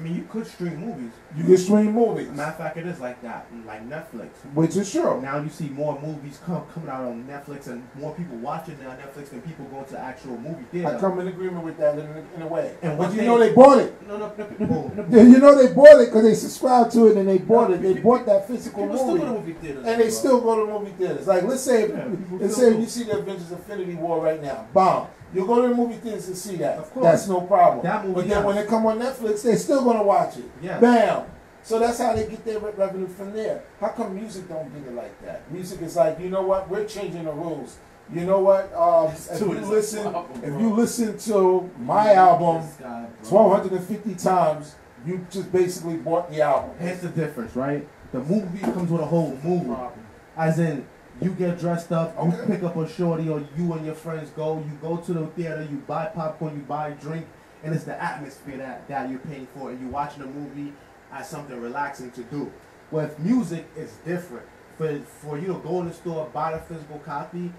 I mean, you could stream movies. You can stream movies, Matter of fact, it is like that, like Netflix. which is true. Now you see more movies come coming out on Netflix, and more people watching it on Netflix than people going to actual movie theater. I come in agreement with that in, in a way. And but you thing- know they bought it. No, no, no, no, no, no. Yeah, you know they bought it because they subscribed to it and they bought it. They bought that physical People still go to movie. movie theaters. And they still go to movie theaters. Like let's say, Yeah, let's say you see the Avengers Infinity War right now. Bomb. You go to the movie theaters and see that. Of course. That's no problem. That movie, but then yes. when they come on Netflix, they're still gonna watch it. Yes. Bam. So that's how they get their revenue from there. How come music don't get it like that? Music is like, you know what? We're changing the rules. You know what? Um, if you listen, problem, if you listen to my album guy, twelve hundred and fifty times, you just basically bought the album. Here's the difference, right? The movie comes with a whole mood. Problem. As in, you get dressed up, you Okay. pick up a shorty, or you and your friends go. You go to the theater, you buy popcorn, you buy a drink, and it's the atmosphere that, that you're paying for, and you're watching a movie as something relaxing to do. With music, it's different. For for you to go in the store, buy the physical copy,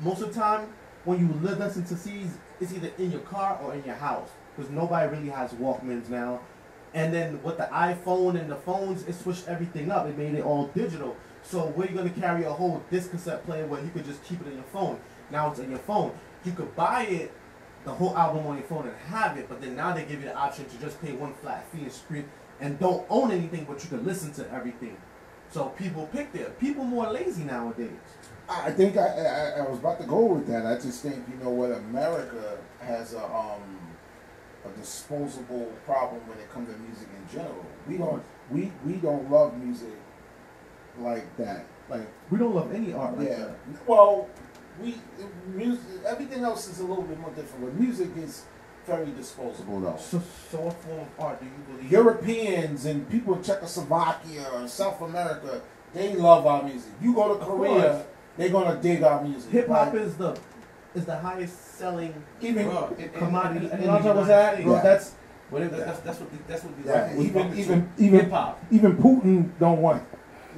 most of the time when you listen to CDs, it's either in your car or in your house because nobody really has Walkmans now. And then with the iPhone and the phones, it switched everything up. It made it all digital. So where you gonna carry a whole disc cassette player where you could just keep it in your phone? Now it's in your phone. You could buy it, the whole album on your phone and have it, but then now they give you the option to just pay one flat fee and stream and don't own anything, but you can listen to everything. So people pick there. People more lazy nowadays. I think I, I I was about to go with that. I just think you know what America has a um a disposable problem when it comes to music in general. We don't we we don't love music like that. Like We don't love any art like yeah. that. Well, we music everything else is a little bit more different. But music is very disposable though. So, so what form of art do you believe? Europeans and people in Czechoslovakia and South America, they love our music. You go to Korea, they're gonna dig our music. Hip hop Like, is the is the highest selling even Bro, and- and- commodity And, in and the Lonzo was that, Yeah. that's what it, that's that's what the, that's what the Yeah, like, even bumping even even hip hop. even Putin don't want.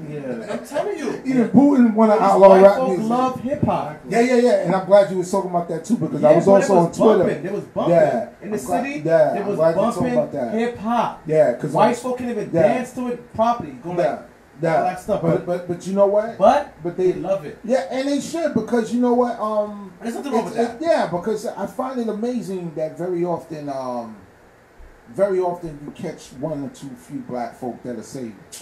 Yeah. I'm telling you. Even Putin want to These outlaw white rap folk music. love hip hop. Yeah, yeah, yeah. And I'm glad you was talking about that too because I was also it on Twitter. Bumping. It was bumping. Yeah, In the I'm glad- city, yeah, it was glad bumping that. hip hop. Yeah, because White folk can even Yeah. dance to it properly. Going yeah, like, yeah. all that stuff. But but but you know what? but But they they love it. yeah, and they should because you know what? Um, There's nothing wrong with that. it- yeah, because I find it amazing that very often, um, very often you catch one or two few black folk that are say, uh,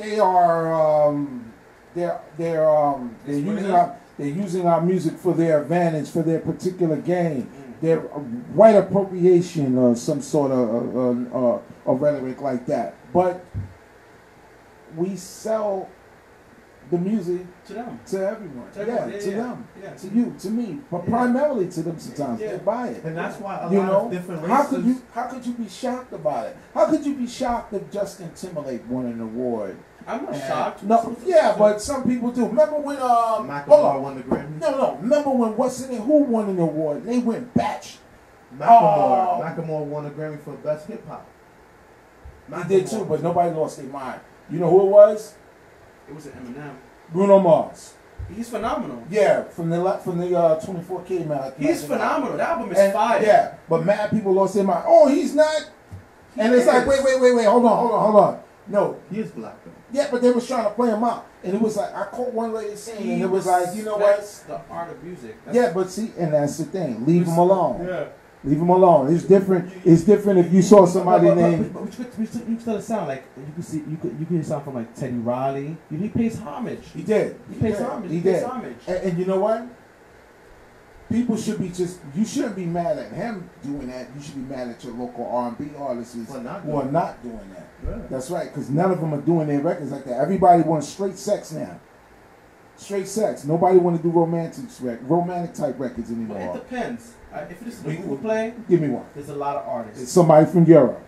they are, um, they're they're um, they're It's using our They're using our music for their advantage, for their particular gain. Their uh, white appropriation or some sort of uh, uh, a rhetoric like that. But we sell the music To them. to everyone. To yeah, everyone, yeah, to yeah. them. Yeah. To you, to me. But primarily to them sometimes. They buy it. And that's why a you lot know, of different races. how could you how could you be shocked about it? How could you be shocked if Justin Timberlake won an award? I'm not shocked. No, yeah, but some people do. Remember when um hold Macklemore on. won the Grammy. No, no. Remember when what's in it? Who won an award? They went batch. Macklemore, Oh. Macklemore won a Grammy for best hip hop. He did too, but nobody lost their mind. You know who it was? It was an Eminem. Bruno Mars. He's phenomenal. Yeah, from the from the uh, 24K man. He's phenomenal. That album is And, fire. Yeah, but mad people lost their mind. Oh, he's not. He and it's like, wait, wait, wait, wait. Hold on, hold on, hold on. No, He is black though. Yeah, but they was trying to play him out, and it was like I caught one lady saying, and it was like, you know what? respects The art of music. That's- Yeah, but see, and that's the thing. Leave him alone. Yeah. Leave him alone. It's different. It's different if you saw somebody but, but, named. But, but, you, could, you, still sound like you could see you could you could sound from like Teddy Riley. He pays homage. He did. He pays did. homage. He He pays did. homage. And, and you know what? People should be just. You shouldn't be mad at him doing that. You should be mad at your local R and B artists who are not doing that. Yeah. That's right, because none of them are doing their records like that. Everybody wants straight sex now. Straight sex. Nobody want to do romantic rec- romantic type records But it depends. Uh, if the We- Google play, Give me one. there's a lot of artists. It's somebody from Europe.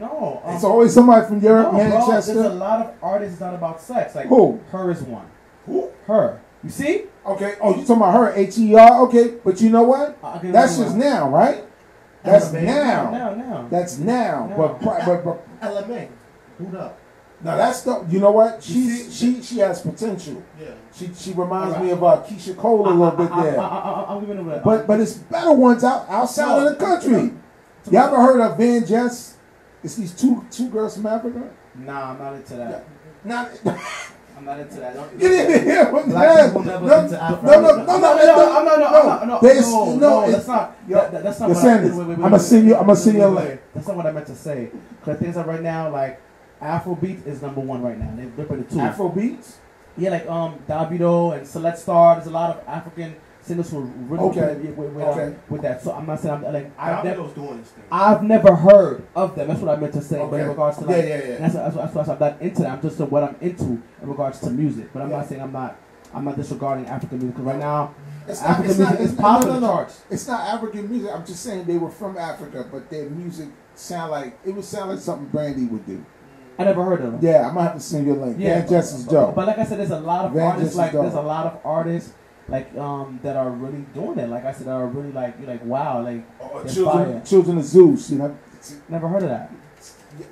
no, um, It's always somebody from Europe, no, bro, Manchester. there's a lot of artists not about sex. Like Who? her is one. Who? Her. You see? Okay. Oh, you talking about her? H E R. Okay, but you know what? That's just one. now, right? That's Elevate. now. Now, now. That's now. No. But, pri- but but LMA. Who'd up? now that's the. You know what? she she she has potential. Yeah. She she reminds Alright. me of uh, Keyshia Cole a little bit I, I, there. I, I, I'll give it a But but it's better ones out outside No, of the country. You ever heard of Van Jess? It's these two two girls from Africa. Nah, I'm not into that. Not I'm not into that. Don't, you didn't from Black them. people never No, no, no, no, no, no, no, no, no, no, no, no, There's- no, no, no, that's not. Yo, that, that's not what I, wait, wait, wait, you- I'ma wait, you wait, a wait. link. That's not what I meant to say. Because things are right now like Afrobeat is number one right now. They're ripping the two. Afro beats. yeah, like um Davido and Celeste Star. There's a lot of African singers who are really Okay. with, with, with, Okay. um, with that. So I'm not saying I'm like I've never, Davido's doing his thing. I've never heard of them. That's what I meant to say. But Okay. in regards to Yeah, like, yeah, yeah. and That's, that's, that's, that's, I'm not into that. I'm just saying what I'm into in regards to music. But I'm Yeah. not saying I'm not. I'm not disregarding African music right now. It's not, African it's not, music is it's, popular no, no, no. charts. It's not African music. I'm just saying they were from Africa, but their music sound like it would sound like something Brandy would do. I never heard of them. Yeah, I'm gonna have to send you a link. Yeah, Van Jess is dope. But like I said, there's a lot of Van artists Jess like dope. there's a lot of artists like um that are really doing it. Like I said, that are really like you're like wow, like Oh, children, fire. children of Zeus. You know, never heard of that.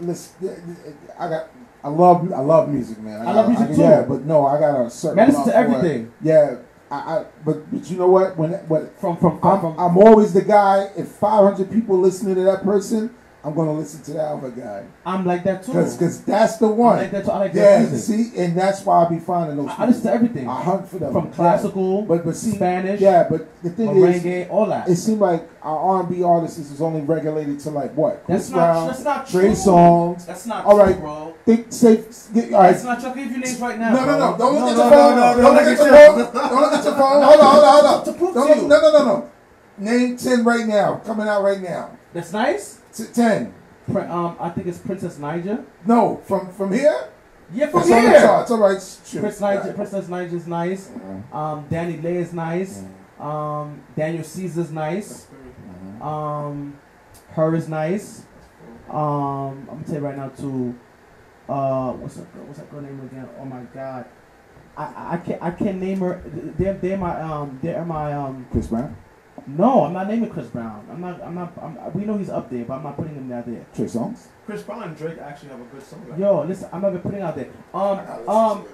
listen, I got. I love I love music, man. I got- love music too. Yeah, but no, I got a certain. Man, listen to it. everything. Yeah, I, I but but you know what? When what From from from, I'm, from I'm always the guy. If 500 people listening to that person, I'm gonna listen to that other guy I'm like that too. because Cause that's the one. I like that too. I like that yeah, music. see, and that's why I be finding those. I, I listen to everything. I hunt for them From Yeah. classical, but but see, Spanish, Yeah, but the thing is, all that. it seemed like our R&B artists is only regulated to like what? That's Chris not Brown, that's not Trey true. Songz. That's not All right, true, bro. Think safe. Get, all right. That's not true. I'll give you names right now. No, no, no! Don't look at your phone. Don't look at your phone. Don't look at your phone. Hold on, hold on, hold on. To prove to you. no, no, no, no. Name ten right now. Coming out right now. That's nice. T- ten. Pr- um, I think it's Princess Niger. No, from from here. Yeah, from It's on the here. charts. All right. Shoot. Prince Niger, Right. Princess Niger's nice. Um, DaniLeigh is nice. Um, Daniel Caesar's nice. Um, her is nice. Um, I'm gonna tell you right now too. Uh, what's that girl? What's that girl name again? Oh my god, I I I can't I can't name her. They're they're my um they're my um. Chris Brown, No, I'm not naming Chris Brown. I'm not. I'm not. I'm, we know he's up there, but I'm not putting him out there. Trey Songz. Chris Brown and Drake actually have a good song. Like Yo, listen, I'm not even putting out there. Um, gotta listen um,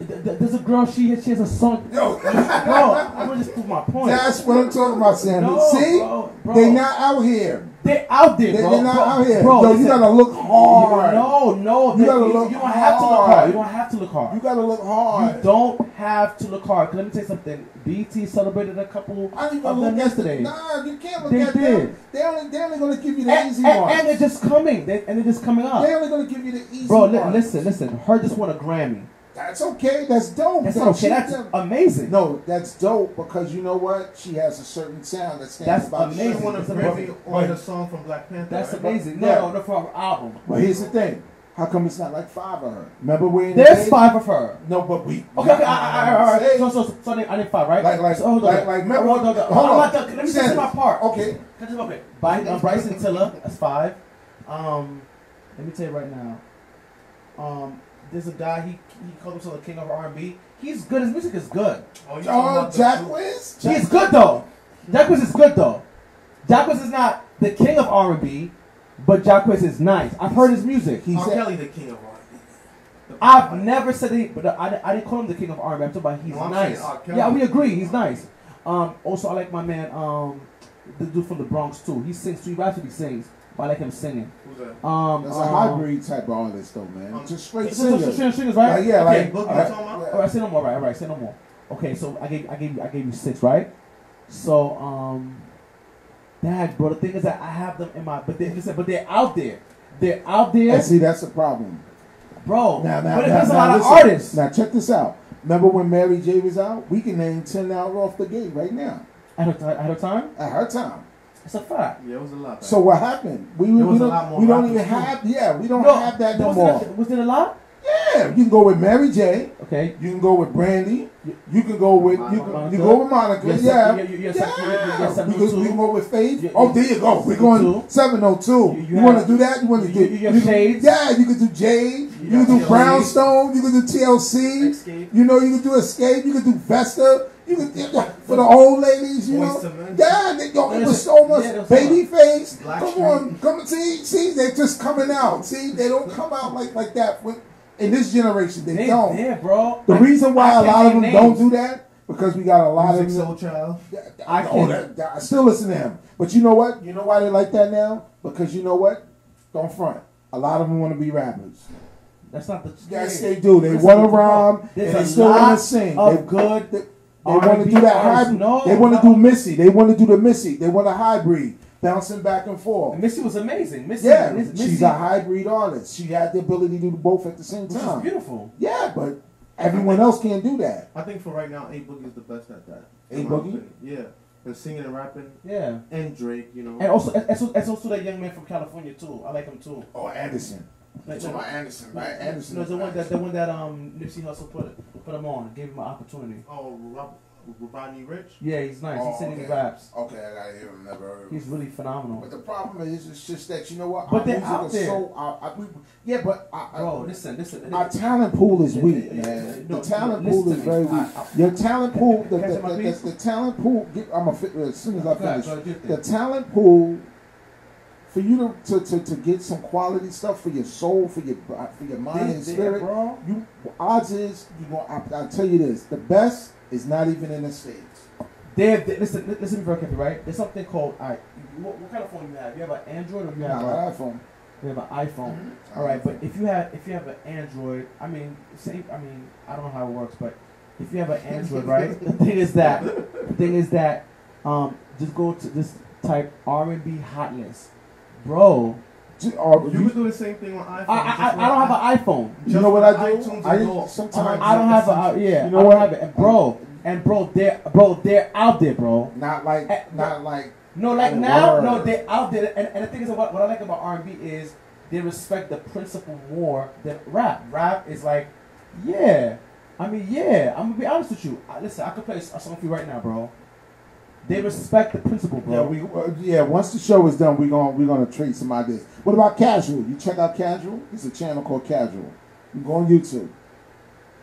there's a girl. She has, she has a song. Yo, Bro, I'm gonna just prove my point. that's what I'm talking about, Sam. No, See, bro, bro. they not out here. They're out there, They, bro. they're not bro, out here. Bro, Yo, you gotta look hard. No, no, You gotta you, look you don't have to look hard. hard. You don't have to look hard. You gotta look hard. You hard. don't have to look hard. let me tell you something. BT celebrated a couple I even of them yesterday. Nah, you can't look They at did. them. They only they only gonna give you the and, easy and, ones. and they're just coming. They, and they're just coming up. they only gonna give you the easy one. Bro, li- listen, listen. Her just won a Grammy. That's okay. That's dope. That's That okay. she- That's amazing. no, that's dope because you know what? She has a certain sound that stands That's about amazing. She won a It's Grammy on the song from Black Panther. That's right? amazing. No, Yeah. no, no, for our album. But here's the thing. How come it's not like five of her? Remember we in the There's days- five of her. No, but we. Okay, okay, I, I, I, all right. Hey, So, so, so, so I, need, five, right? Like, like, so, hold on. like, like, remember- hold on, hold on. hold I'm on. not. Let me just say my part. Okay. Can I just- Okay. By, uh, Bryson Tiller, that's five. Um, let me tell you right now. Um, there's a guy. He he called himself the king of R&B. He's good. His music is good. Oh, you talking Oh, Jacquees? He's good though. Jacquees is good though. Jacquees is not the king of R&B, but Jacquees is nice. I've heard his music. He R. Kelly, the king of R&B. I've never said he, but I, I didn't call him the king of R&B. I'm talking about he's No, nice. saying R. Kelly. Yeah, we agree. He's nice. Um, also, I like my man, um, the dude from the Bronx too. He sings too. He actually sings. But I like him singing. Who's that? Um, That's a um, hybrid type of artist, though, man. Um, Just straight So, so, so, singer. string- right? Like, yeah, okay. like- Boogie, all you right. talking about? All right, say no more. Right, all right, say no more. Okay, so I gave I gave I gave you six, right? So um, Dad, bro. The thing is that I have them in my, but they listen, but they're out there. They're out there, And see, that's the problem. bro. Now, now, but now, there's a now, lot of artists. Now, check this out. Remember when Mary J was out? We can name 10 out off the gate right now. At her, ti- at her time, At her time. It's a fact. Yeah, it was a lot. So what happened? We, we, a don't, lot more we don't even have, yeah, we don't No, have that no was more. It, was it a lot? Yeah, you can go with Mary J. Okay. You can go with Brandy. You can go with you can, you go with Monica. Yes, yeah, you- you- yes, yeah. you- you- yes, we, can, we can go with Faith. You- oh, there you go. We're going seven oh two. You- You, you want to do that? You want to do? you- you have can- Yeah, you can do Jade. You, You can do. Brownstone. You can do TLC. Xscape. You know, you can do Xscape. You can do Vesta. You can for the old ladies. You know, Boyz yeah, they, yo, it was so much yeah, there was baby face. Black Come Street. on, come see, see, they're just coming out. See, they don't come out like like that. When, in this generation, they, They don't. there, bro. The I- reason why I a lot of them name don't do that because we got a lot Music of Soul. Child. I I, can- that, that- I still listen to him, but you know what? You know why they like that now? Because you know what? Don't front. A lot of them want to be rappers. That's not the. Yes, they do. They want to rhyme There's and they a still lot want to sing. of They, good. they, want to do that artists. hybrid. No, they want to no. do Missy. They want to do the Missy. They want a hybrid, bouncing back and forth. Missy was amazing. Missy, Yeah, Missy, she's a hybrid artist. She had the ability to do both at the same which is time. beautiful. Yeah, but everyone else can't do that. I think for right now, A Boogie is the best at that. A Boogie? Yeah. And singing and rapping. Yeah, And Drake, you know. and also, and also, and also that young man from California too. I like him too. Oh, Anderson. Like, about Anderson, right? Anderson. No, the one that the one that um Nipsey Hussle put put him on, gave him an opportunity. oh, Rob, Roddy Ricch. Yeah, he's nice. Oh, he's singing okay. raps. Okay, I gotta hear him. Never heard. Him. He's really phenomenal. But the problem is, it's just that you know what? But our they're out there. So, our, our, we, yeah, but our, Bro, listen, listen. our talent pool is weak, man. No, the talent listen pool is very weak. I- I- Your talent pool, the, the, the, the, talent pool. Get, I'm a as soon as I finish. go ahead, do The talent pool for you to, to, to, to get some quality stuff for your soul, for your for your mind They and spirit. bro. You odds is you going. I, I'll tell you this: the best is not even in the states. There, there- listen, li- listen very carefully, right? There's something called. All right, what, what kind of phone you have? You have an Android or you have an iPhone. you have an iPhone? All right, but if you have if you have an Android, I mean, same. I mean, I don't know how it works, but if you have an Android, right? The thing is that the thing is that um, just go to just type R and B hot list, bro. Ju- or You you- could do the same thing on iPhone. I I, I, I don't have an iPhone. You know what I do? I and go- sometimes I don't have a uh, yeah. You know I don't what? have it, and bro. And bro, they're bro, they're out there, bro. not like Eh, not like No, like now, word. no, they're out there. And, and the thing is, what, what I like about R and B is they respect the principle more than rap. Rap is like, yeah, I mean, yeah. I'm gonna be honest with you. I, listen, I could play a song for you right now, bro. They respect the principle, yeah bro. we uh, yeah. Once the show is done, we're gonna we're gonna trade some ideas. What about Casual? You check out Casual. It's a channel called Casual. You go on YouTube.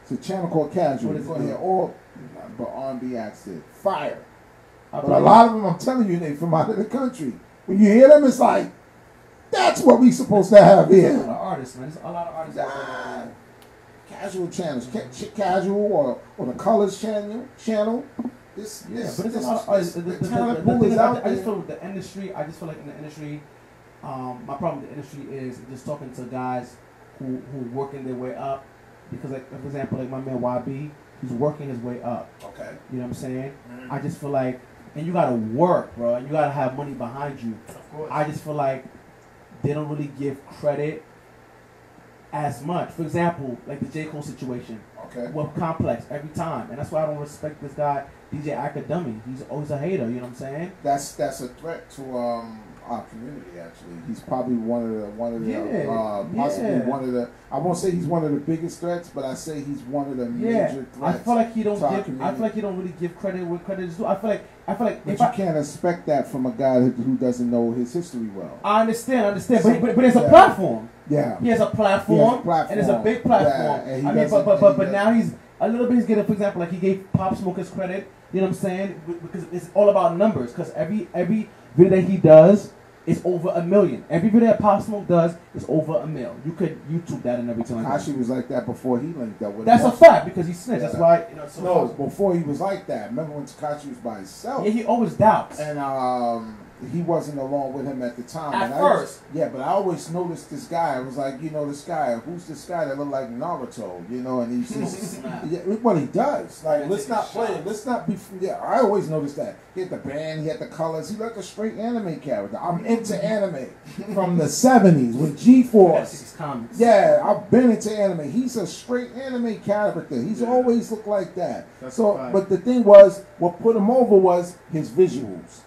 It's a channel called Casual. What You're gonna hear all but R&B acts. Fire. But a lot of them, I'm telling you, they from out of the country. When you hear them, it's like that's what we supposed to have There's a lot of artists, man. There's a lot of artists. out Ah, there. casual channels, Ca- ch- casual or or the Colors channel channel. This Yeah, this, but it's this, a lot of this-. The, the the, the, talent the, the pool thing is I, I just feel with the industry. I just feel like in the industry, um, my problem with the industry is just talking to guys who who working their way up. Because, like for example, like my man YB, he's working his way up. Okay. You know what I'm saying? Mhm. I just feel like, and you gotta work, bro. And you gotta have money behind you. Of course. I just feel like they don't really give credit as much. For example, like the J Cole situation. Okay. with Complex every time, and that's why I don't respect this guy DJ Akademiks. He's always a hater. You know what I'm saying? That's that's a threat to um our community. Actually, he's probably one of the one of the Yeah, uh, possibly yeah. one of the. I won't say he's one of the biggest threats, but I say he's one of the Yeah, major I threats. feel like he don't give. I feel like he don't really give credit where credit is due. I feel like I feel like but you I, can't expect that from a guy who, who doesn't know his history well. I understand, I understand, but, but but it's a Yeah. platform. Yeah. He has a platform, platform. and it's a big platform. Yeah, and he I mean, but but but, but now he's a little bit. He's getting, for example, like he gave Pop Smoke his credit. You know what I'm saying? Because it's all about numbers. Because every every video that he does is over a million. Every video that Pop Smoke does is over a mil. You could YouTube that and everything like that. Was like that before he linked up with. That's a fact because he snitched. That's why you know. So No, before he was like that. Remember when Tekashi was by himself? yeah, he always doubts. and um, he wasn't along with him at the time. At and I first. used- yeah, but I always noticed this guy. I was like, you know, this guy. Who's this guy that looked like Naruto? You know, and he's just, yeah, what he does. Like, let's not play. it. Let's not be. Yeah, I always noticed that. He had the band. He had the colors. He looked a straight anime character. I'm into anime from the '70s with G-Force. Comics. Yeah, I've been into anime. He's a straight anime character. He's Yeah. always looked like that. That's so, but the thing was, what put him over was his visuals.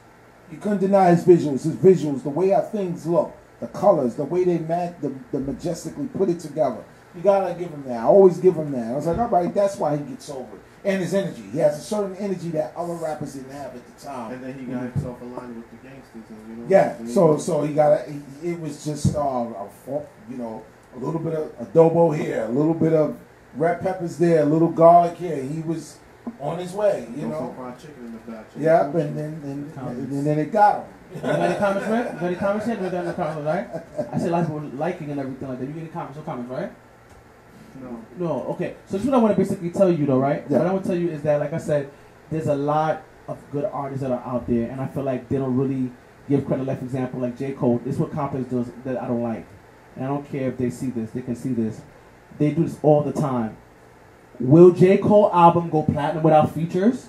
You couldn't deny his visuals. His visuals, the way how things look, the colors, the way they mat, the, the majestically put it together. You gotta give him that. I always give him that. I was like, all right, that's why he gets over it. And his energy. He has a certain energy that other rappers didn't have at the time. And then he got himself aligned with the gangsters, and you know. Yeah, so so he got a. he- It was just uh, a you know a little bit of adobo here, a little bit of red peppers there, a little garlic here. He was on his way, you Throw some know. fried chicken in the back. Yep, and then and, Comments. and then it got him. You got any comments, right? You got any comments yet? You got any comments, right? I said like people liking and everything like that. You get any comments? No comments, right? No. No, okay. So this is what I want to basically tell you, though, right? Yeah. What I want to tell you is that, like I said, there's a lot of good artists that are out there, and I feel like they don't really give credit. Like, for example, like J. Cole. This is what Complex does that I don't like, and I don't care if they see this. They can see this. They do this all the time. Will J. Cole album go platinum without features?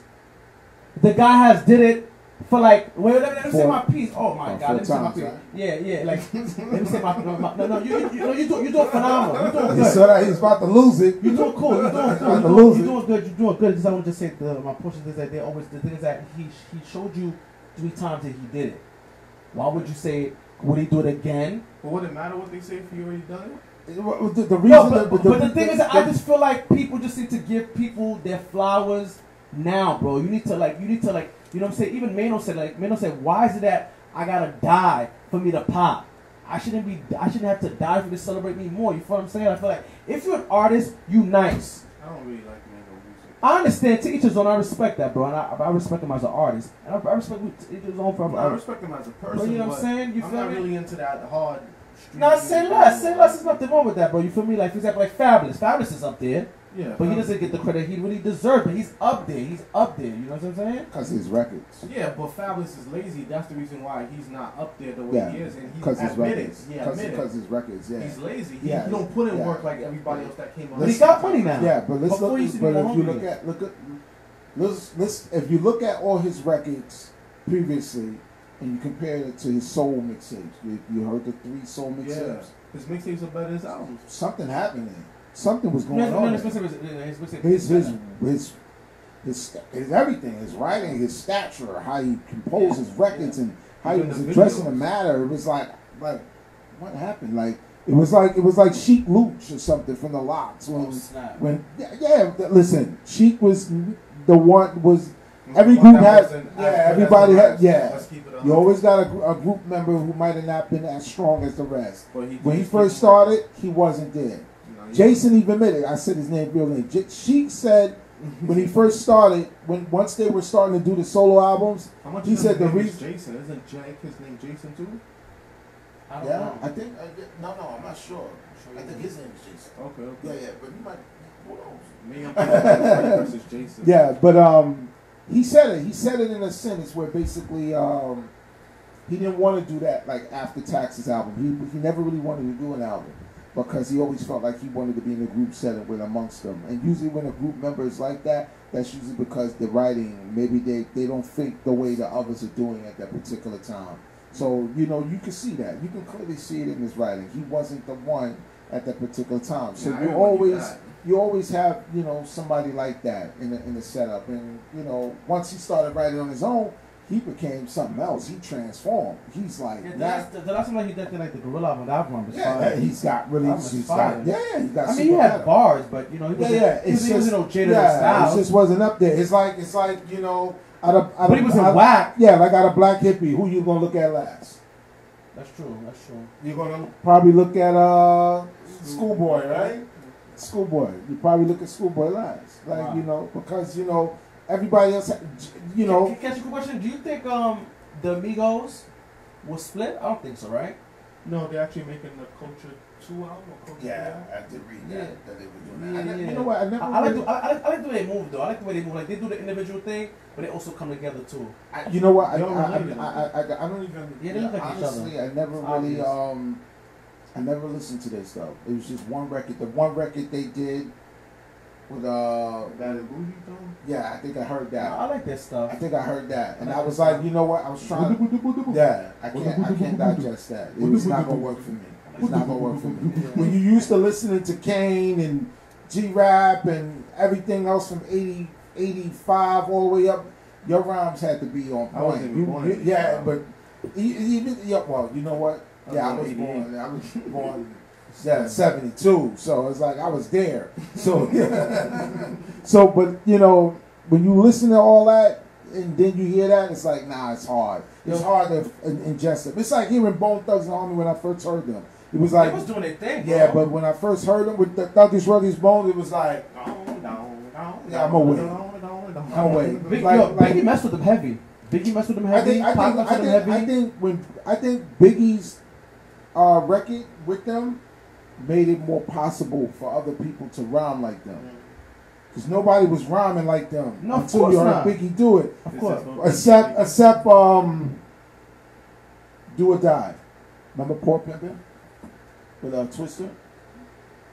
The guy has did it for like. Wait, let me, let me say my piece. Oh my oh, god, let me say my piece. right? Yeah, yeah. Like, let me say my, no, my no, no. You, you, you, no, you do, you doing phenomenal. You doing He good. said that he's about to lose it. You doing cool. You doing About cool. You to doing, lose you it. doing good. You doing good. Just I want to just say the my portion is that they always the thing is that he he showed you three times that he did it. Why would you say would he do it again? But would it matter what they say if you already done it? The, the reason, No, but, the, but the thing is, that I just feel like people just need to give people their flowers now, bro. You need to like, you need to like, you know what I'm saying? Even Mano said like, Mano said, why is it that I gotta die for me to pop? I shouldn't be, I shouldn't have to die for you to celebrate me more. You feel what I'm saying? I feel like if you're an artist, you nice. I don't really like mango music. I understand to each his own. I respect that, bro, and I, I respect him as an artist, and I, I respect to each his own. For, I respect him as a person. But you know what I'm saying? You I'm feel not me? really into that hard. Street No, music say less. Say less. There's nothing wrong with that, bro. You feel me? Like, for example, like Fabolous. Fabolous is up there. Yeah, But he doesn't get the credit he really deserves. But he's up there. He's up there. You know what I'm saying? because his records. Yeah, but Fabolous is lazy. That's the reason why he's not up there the way Yeah, he is, and he because his records. Yeah, Because admitted. his records. Yeah. He's lazy. He, Yeah, he don't put in yeah. work like everybody else that came on. But he got money now. Yeah, but let's Before look. he used to be But if you look at look at let's let's if you look at all his records previously and you compare it to his soul mixtapes, you, you heard the three soul mixtapes. Yeah, mixtapes. his mixtapes are better than his albums. Something happened there. Something was going No, no, on. his mixtape his His his his his his everything, his writing, his stature, how he composed his records, and how he was the addressing the matter. It was like like what happened? Like it was like it was like Sheek Louch or something from the LOX oh, when Oh, when yeah, yeah listen Sheek was the one was every group has, had yeah as everybody the had yeah. Let's keep it you always got a, a group member who might have not been as strong as the rest. But he when he did first keep- started he wasn't there. You know, he- Jason even admitted I said his name real name. J- Sheek said when he first started when once they were starting to do the solo albums How much he said the reason- Jason? Isn't Jake his name Jason too? I yeah know. I think I, no no I'm not sure. I think his name is Jason. Okay, okay. yeah yeah but he might who knows? Me and versus Jason. Yeah, but um, he said it. He said it in a sentence where basically um, he didn't want to do that like after Taxes album. He he never really wanted to do an album because he always felt like he wanted to be in a group setting with amongst them. And usually when a group member is like that, that's usually because the writing maybe they they don't think the way the others are doing at that particular time. So you know you can see that. You can clearly see it in his writing. He wasn't the one at that particular time. So Yeah, you remember always. You always have you know somebody like that in the in the setup, and you know once he started writing on his own, he became something else. He transformed. He's like Yeah, now- that's the, the last time he did like the Gorilla album, that album was yeah, fire. he's got really That was he's fire. got yeah, he got I mean, he had better. bars, but you know, he Yeah, was yeah, he it's was, he was, just you know, jaded yeah, style. it just wasn't up there. It's like it's like you know, out of out but of he was in out- whack. Yeah, like out of Black Hippy, who you gonna look at last? That's true. That's true. You're gonna probably look at uh Schoolboy, right? Schoolboy. You probably look at Schoolboy last, like Wow. you know, because you know everybody else, you know, Can, can I ask you a quick question? Do you think um the Migos will split? I don't think so, right? No, they're actually making the Culture Two album. Culture yeah, Two I did read Yeah. that that they were doing Yeah, that. I ne- yeah. You know what? I I, never. I like really- the, I, I like- the way they move though. I like the way they move. Like they do the individual thing, but they also come together too. I, you know what? I, They all I, I. I, I, I, I don't even. Yeah, they look like each honestly, I never really. Um, I never listened to this stuff. It was just one record. The one record they did with uh, That Thumb. yeah, I think I heard that. I like that stuff. I think I heard that, and I I was like, you know what? I was trying. to... Yeah, I can't. I can't digest that. It was not gonna work for me. It's not gonna work for me. When you used to listening to Kane and G Rap and everything else from 80, 85 all the way up, your rhymes had to be on point. You- yeah, but even yeah, well, you know what? I Yeah, I was 88. born. I was born. Yeah, 72. So it's like I was there. So, so, but you know, when you listen to all that and then you hear that, it's like, nah, it's hard. It's hard to ingest it. It's like hearing Bone Thugs and Harmony when I first heard them. It was like, they was doing their thing. Bro. yeah, but when I first heard them with the Thuggish Ruggish Bones, it was like, Yeah, I'm away. I'm away. Big, like- yo, like- Biggie messed with them heavy. Biggie messed with them I heavy. think, I think, I with them think, heavy. I think when I think Biggie's uh, record with them made it more possible for other people to rhyme like them. Because nobody was rhyming like them No, of until course you heard not. Biggie do it. of course. Except, except, um, Do or Die. Remember Poor Pimpin' with uh, Twista?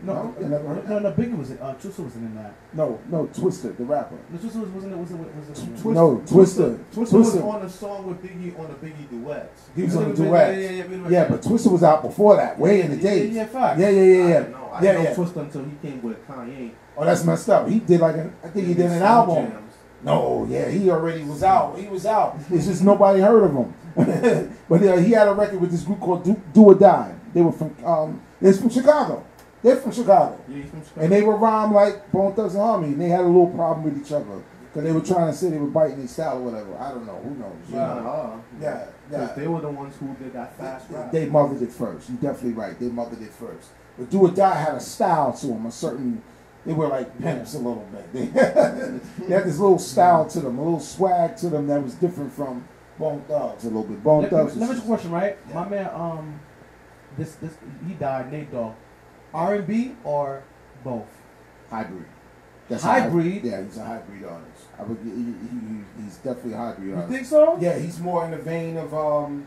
No, No, you never heard no, no, Biggie was in, uh, Twista wasn't in that. No, no, Twista, the rapper. No, Twista was, wasn't it, was it, was it, was it, No, Twista. Twista was Twista. on a song with Biggie on the Biggie duets. He was on the duet. yeah, yeah, yeah, Yeah, but Twista was out before that, way in the Yeah, days. Yeah, yeah. Yeah, yeah, yeah, I didn't know. I Yeah, didn't know yeah. Twista until he came with Kanye. Oh, that's messed up. He did like an, I think he did an album. No, yeah, he already was out. He was out. It's just nobody heard of him. but uh, he had a record with this group called Do, Do or Die. They were from, um, they're from Chicago. They're from Chicago. Yeah, from Chicago. And they were rhyme like Bone Thugs and Harmony. And they had a little problem with each other. Because they were trying to say they were biting each style or whatever. I don't know. Who knows? Yeah, know? uh, Yeah, yeah. They were the ones who did that fast rap. They mothered it first. You're definitely right. They mothered it first. But Do or Die had a style to them, a certain. They were like pimps a little bit. They, they had this little style to them, a little swag to them that was different from Bone Thugs a little bit. Bone Let, Thugs. let, me was- ask you a question, right? Yeah. My man, um, this this he died, Nate Dogg. R and B or both? hybrid. a Hybrid? hy- yeah, he's a hybrid artist. I would, he, he, he- he's definitely a hybrid You artist. You think so? Yeah, he's more in the vein of um,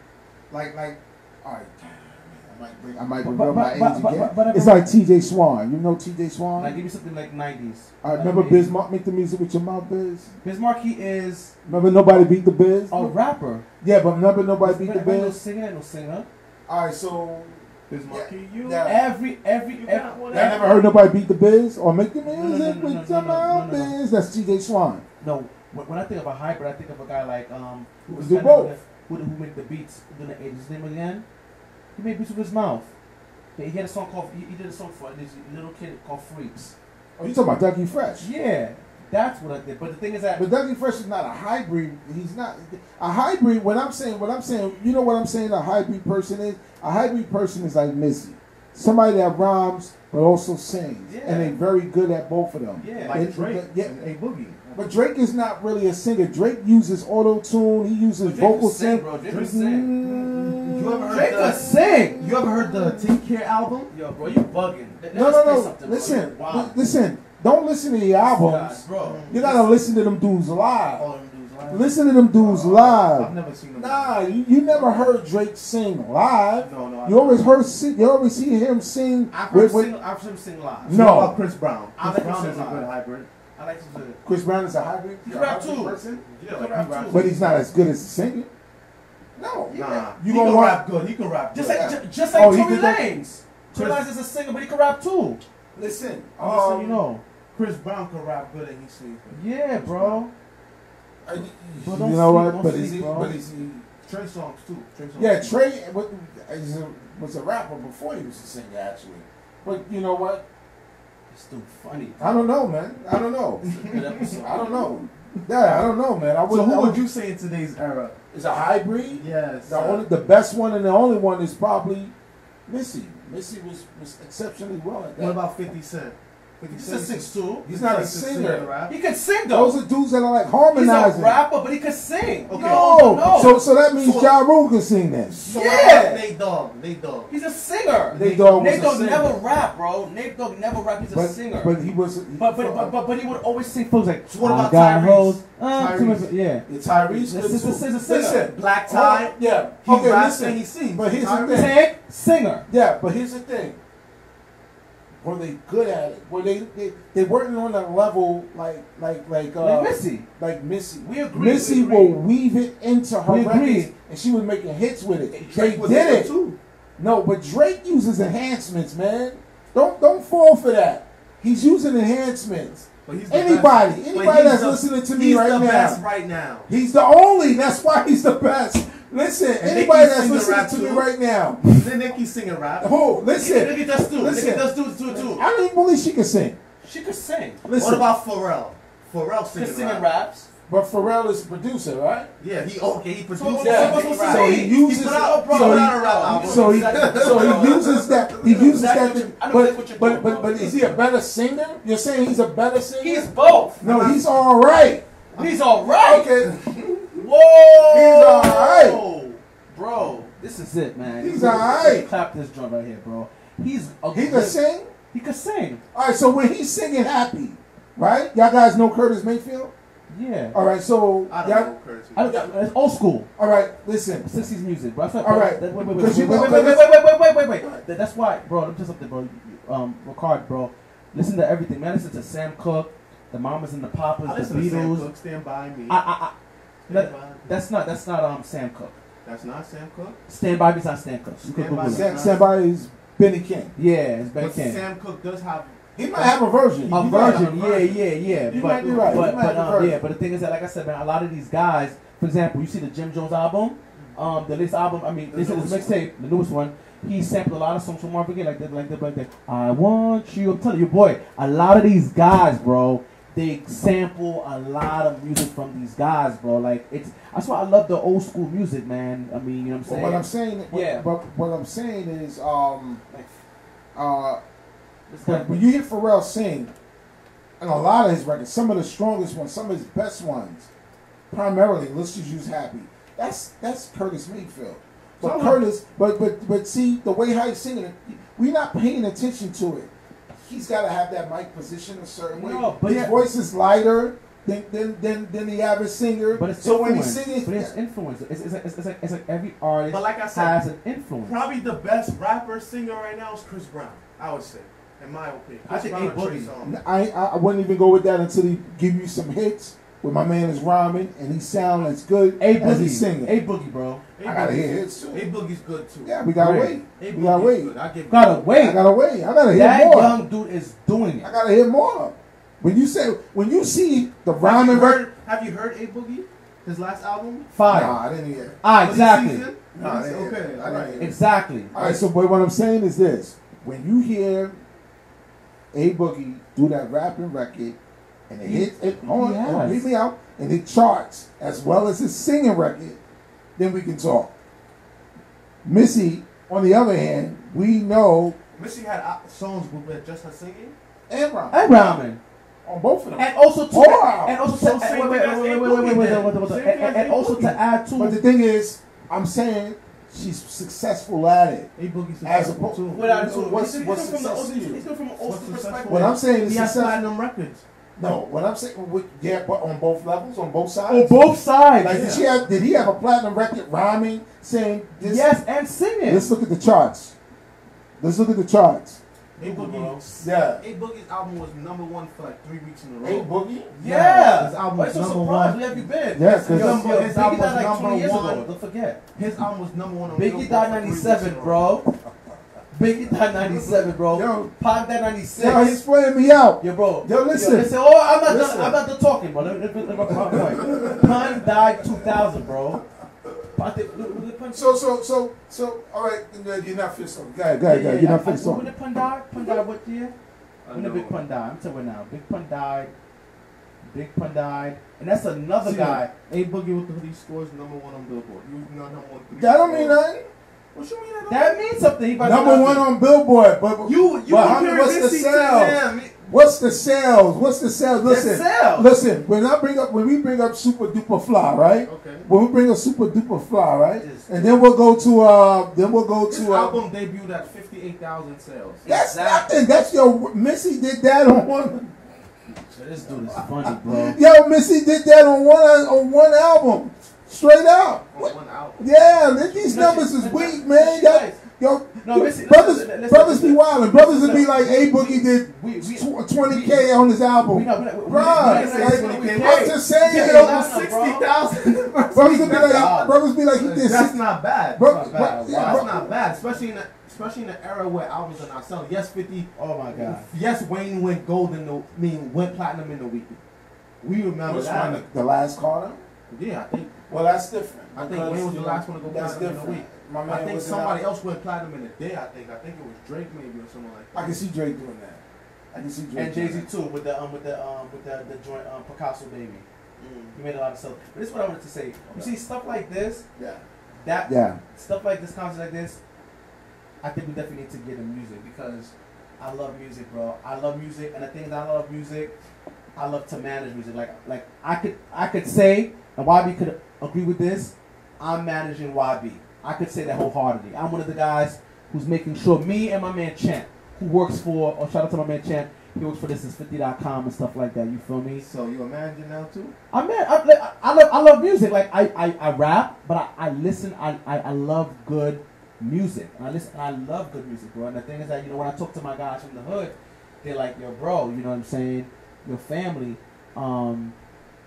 like like. All right, I might bring, I might But- but- my age but- again. but- it's like T.J. Swan. You know T.J. Swan? Like give me something like nineties. I remember Biz Markie make the music with your mouth, Biz. Bismarck he is Remember nobody beat the Biz? a rapper. Yeah, but remember nobody beat the Ain't no Biz. singer, no singer. All right, so Biz Markie, Yeah, you. yeah. Every every, You every got one I never heard nobody beat the Biz or make the music no, no, no, with no, your no, mouth, no, no, no. Biz. That's T.J. Swan. no. When, when I think of a hybrid, I think of a guy like um who was Do kind of both. Who, who made the beats in the eighties? His name again? He made beats with his mouth. He he had a song called he, he did a song for this little kid called Freaks. Oh, you talking about Dougie Fresh? Yeah, that's what I did. But the thing is that But Dougie Fresh is not a hybrid. He's not a hybrid. What I'm saying, what I'm saying, you know what I'm saying. A hybrid person is a hybrid person is like Missy, somebody that rhymes but also sings, Yeah. and they're very good at both of them. Yeah. Like It- Drake yeah. A Boogie. But Drake is not really a singer. Drake uses auto tune. He uses Drake vocal could sing, synth. bro. Drake could sing. You ever heard Drake the- sing. You ever heard the Take Care album? Yo, bro, you bugging. Let- let No, no, no. Listen, Wow. listen. Don't listen to the albums. Bro. You gotta listen to them dudes live. All them dudes live. Listen to them dudes live. I've live. never seen them. Nah, you, you never heard Drake sing live. No, no. I- You always heard si- you always see him sing I've heard, with, with sing, I've heard him sing live. No. What about Chris Brown? I Chris like Brown is a Brown. good hybrid. I like to do Chris Brown is a hybrid. He a rap too. person, Yeah, like rap rap too. but he's not as good as singing. No, Nah, You he can want- rap good. He can rap Just good. like, Yeah. ju- just like Oh, Tory? Lanez. Tory Lanez is a singer, but he can rap too. Listen, I'm so um, you know. Chris Brown can rap good and he sings good. Yeah, bro. uh, you But know don't sleep, what? But sleep, is he? But is he? Trey Songz too. Trey Songz. Yeah, Trey what, is a, was a rapper before he was a singer, actually. But you know what? It's still funny. I don't know, man. I don't know. I don't know. Yeah, I don't know, man. I would. So I who would would you say in today's era? Is a hybrid. Yes. The only, the best one and the only one is probably Missy. Missy was, was exceptionally well at that. What about 50 Cent? 50 He's a six two. He's not a singer. rap. He can sing though. Those are dudes that are like harmonizing. He's a rapper, but he can sing. Okay. No, no. so so that means So- Ja Rule can sing then. So Yeah. what about Nate Dogg? Nate Dogg. He's a singer. Nate Dogg was Nate a Dogg singer. never rap, bro. Nate Dogg never rap. He's a but, singer. But he was. But but, but but but he would always sing things like So what about got Tyrese? hoes. Uh, too much- yeah. Yeah, Tyrese. This is- this is a singer. Listen, Black hold on. Tie. Yeah. He okay, raps listen. and he sings. But here's the thing. Singer. Yeah, but here's the thing. Were they good at it? Were they they, they weren't on a level like like like uh Like Missy. like Missy. We agree. Missy we agree. will weave it into her We records, agree. and she was making hits with it. Drake they did it. too. No, but Drake uses enhancements, man. Don't don't fall for that. He's using enhancements. But he's Anybody, anybody that's the- listening to me he's right the now. best right now. He's the only. That's why he's the best. Listen, And anybody Nicki that's listening rap to me right now. Then Nicki singing rap. Oh, listen. Nicki does too. Listen. Nicki does do it too too. I don't even believe she can sing. She could sing. Listen, What about Pharrell? Pharrell She singing could rap. and raps. but Pharrell is a producer, right? Yeah, he okay. He produced. So- Yeah. so- so- so- rap. He He uses. put out- bro, so he- out a rap album. So he, so he uses that. He uses Exactly that. what you- but, that's what you're but, but, but is he a better singer? You're saying he's a better singer? He's both. no, he's all right. He's all right. Okay, Whoa. He's all right. Bro, this is it, man. He's all right. Clap this drum right here, bro. He's a he can sing. He could sing. All right, so when he's singing happy, right? Y'all guys know Curtis Mayfield. Yeah. All right, so I don't y'all, know Curtis. I don't, it's old school. all right, listen. 60s music, bro. That's why, All right. That, wait, wait, wait, wait, wait, wait, wait, wait, wait, wait, wait, wait, wait. That- That's why, bro. Let me just up there, bro. Um, Rickard, bro. Listen to everything, man. Listen to Sam Cooke, the Mamas and the Papas, I the listen to Sam Beatles. Cooke, Stand by me. I, I, I, Stand that, by me. that's not that's not um Sam Cooke. That's not Sam Cooke. Stand by me's not Sam Cooke. You can Stand By Google Me. it. Sam, somebody's Benny King. Yeah, it's Ben But King. Sam Cooke does have. He might have a version. A You might have virgin, a yeah, yeah, yeah. You but might be right. but, You might but be um, right. yeah, but the thing is that, like I said, man, a lot of these guys, for example, you see the Jim Jones album, um, the latest album. I mean, this is his mixtape, the newest one. He sampled a lot of songs from Marvin Gaye, like that, like that, like that. I want you. I'm telling you, boy, a lot of these guys, bro, they sample a lot of music from these guys, bro. Like it's that's why I love the old school music, man. I mean, you know what I'm But saying? what I'm saying, what, Yeah. But what I'm saying is, um, uh, it's when, you hear Pharrell sing, and a lot of his records, some of the strongest ones, some of his best ones, primarily, let's just use Happy. That's that's Curtis Mayfield. But Curtis, but but but see the way how he's singing it, we're not paying attention to it. He's got to have that mic position a certain way. No, but his yeah. voice is lighter than than than, than the average singer. But it's so when he's influence. singing, but it's influence. It's, it's, like, it's, it's like it's like every artist But like I said, has an influence. Probably the best rapper singer right now is Chris Brown. I would say, in my opinion. I Chris think Brown A Boogie. I, I I wouldn't even go with that until he give you some hits where my man is rhyming and he sound as good A as he's singing. a boogie, bro. A I gotta Boogie's- hear hits too. A Boogie's good too. Yeah, we gotta Right. wait. A We gotta wait. good. I give Gotta I wait. gotta wait. I gotta hear That more. That young dude is doing it. I gotta hear more. When you say when you see the Have you rhyming record, heard? Have you heard A Boogie? His last album. Fire. nah, I didn't hear. Ah, exactly. seasoned? Nah, I didn't okay. I didn't alright. Exactly. All right, so but what I'm saying is this: when you hear a boogie do that rapping record, and it hits it on, He and has. me out, and it charts as well as his singing record, then we can talk. Missy, on the other hand, we know Missy had uh, songs with just her singing. and rhyme And Ramen. on both of them. And also to Wow. and also to same wait, wait, wait, wait, wait, wait, wait, wait, wait, wait, and, thing as and A also to add to. but the thing is, I'm saying she's successful at it. A Boogie's As successful oppo- too. without to What's- he's, what's he's from the success to you? he's from an old What's school successful? perspective. What I'm saying is He has success. platinum records. No, what I'm saying, with, yeah, but on both levels, on both sides. on both sides. Like, did she have? Did he have a platinum record rhyming, saying this? yes, and singing. Let's look at the charts. Let's look at the charts. A Boogie. Yeah. A Boogie's album was number one for like three weeks in a row. Hey, Boogie. yeah. His album Why was number surprised? one. Where have you been? Yeah, His 'cause- number- Yo, his album was like number one. ago. Don't forget. His album was number one on Biggie Billboard died for three weeks 97, in a bro. Biggie died 97, bro. Yo. Pac died 96. Yo, he's playing me out. Yo, bro. Yo, listen. listen. Oh, I'm not Listen. done. I'm not done talking, bro. Let me, let me, let me, let me, let me, Pun died 2000, bro. Pac did, look, look, Pun. So, so, so, so, all right, uh, you're not finished. Go ahead, go ahead, go ahead. You're not finished. When did Pun die? Pun died what year? I When did. Big Pun die? I'm telling you now. Big Pun died. Big Pun died. And that's another See, guy. A Boogie with the hoodie scores number one on Billboard. You know number one. three That don't mean nothing. What you mean? That, That means something. He Number announce one it. on Billboard, but You you but how- what's the Missy to sales? What's the sales? What's the sales? Listen, sales. listen. When I bring up, when we bring up Supa Dupa Fly, right? Okay. When we bring up Supa Dupa Fly, right? Yes. And then we'll go to, uh, then we'll go This to. Uh, album debuted at fifty-eight thousand sales. that's Exactly. nothing. That's your Missy did that on one. This dude is funny, bro. Yo, Missy did that on one on one album, straight out. On. Yeah, th- these No, numbers she- is weak, no, man. Y'all- nice. Yo, No, listen, brothers, listen, listen, brothers be listen. wildin'. Brothers would be like, "A Boogie did We- we- tw- 20k on his album." We not, we not, we, we, Right. we, we, Like, we, we, we, I'm just saying. Give it over That's sixty sixty thousand. thousand. Brothers would be like, That's brothers be like, he did That's not bad. Bro, not bad. yeah, That's bro- not bad, especially in the, especially in the era where albums are not selling. Yes, fifty. Oh my god. Yes, Wayne went gold in the. I mean, went platinum in the week. We remember Which that. one? The last Carter? Yeah, I think. Well, that's different. I think because, Wayne was the last one to go That's platinum in the different. week. My man I think was in somebody our- else went platinum in a day. I think. I think it was Drake maybe or something like that. I can see Drake doing that. I can see Drake. And Jay doing Z that. too with the um with the um with the the joint um Picasso baby. He made a lot of stuff. But this is what I wanted to say. You see stuff like this, Yeah. that Yeah. stuff like this, concerts like this. I think we definitely need to get in music because I love music, bro. I love music, and the things I love music. I love to manage music. Like, like I could, I could say, and YB could agree with this. I'm managing YB. I could say that wholeheartedly. I'm one of the guys who's making sure me and my man Champ, who works for, or shout out to my man Champ, he works for this is 50.com and stuff like that. You feel me? So you're a manager now too? I mean, I, I, I love I love music. Like I, I, I rap, but I, I listen. I, I, I love good music. And I listen. And I love good music, bro. And the thing is that you know when I talk to my guys from the hood, they're like, "Yo, bro, you know what I'm saying? Your family, um,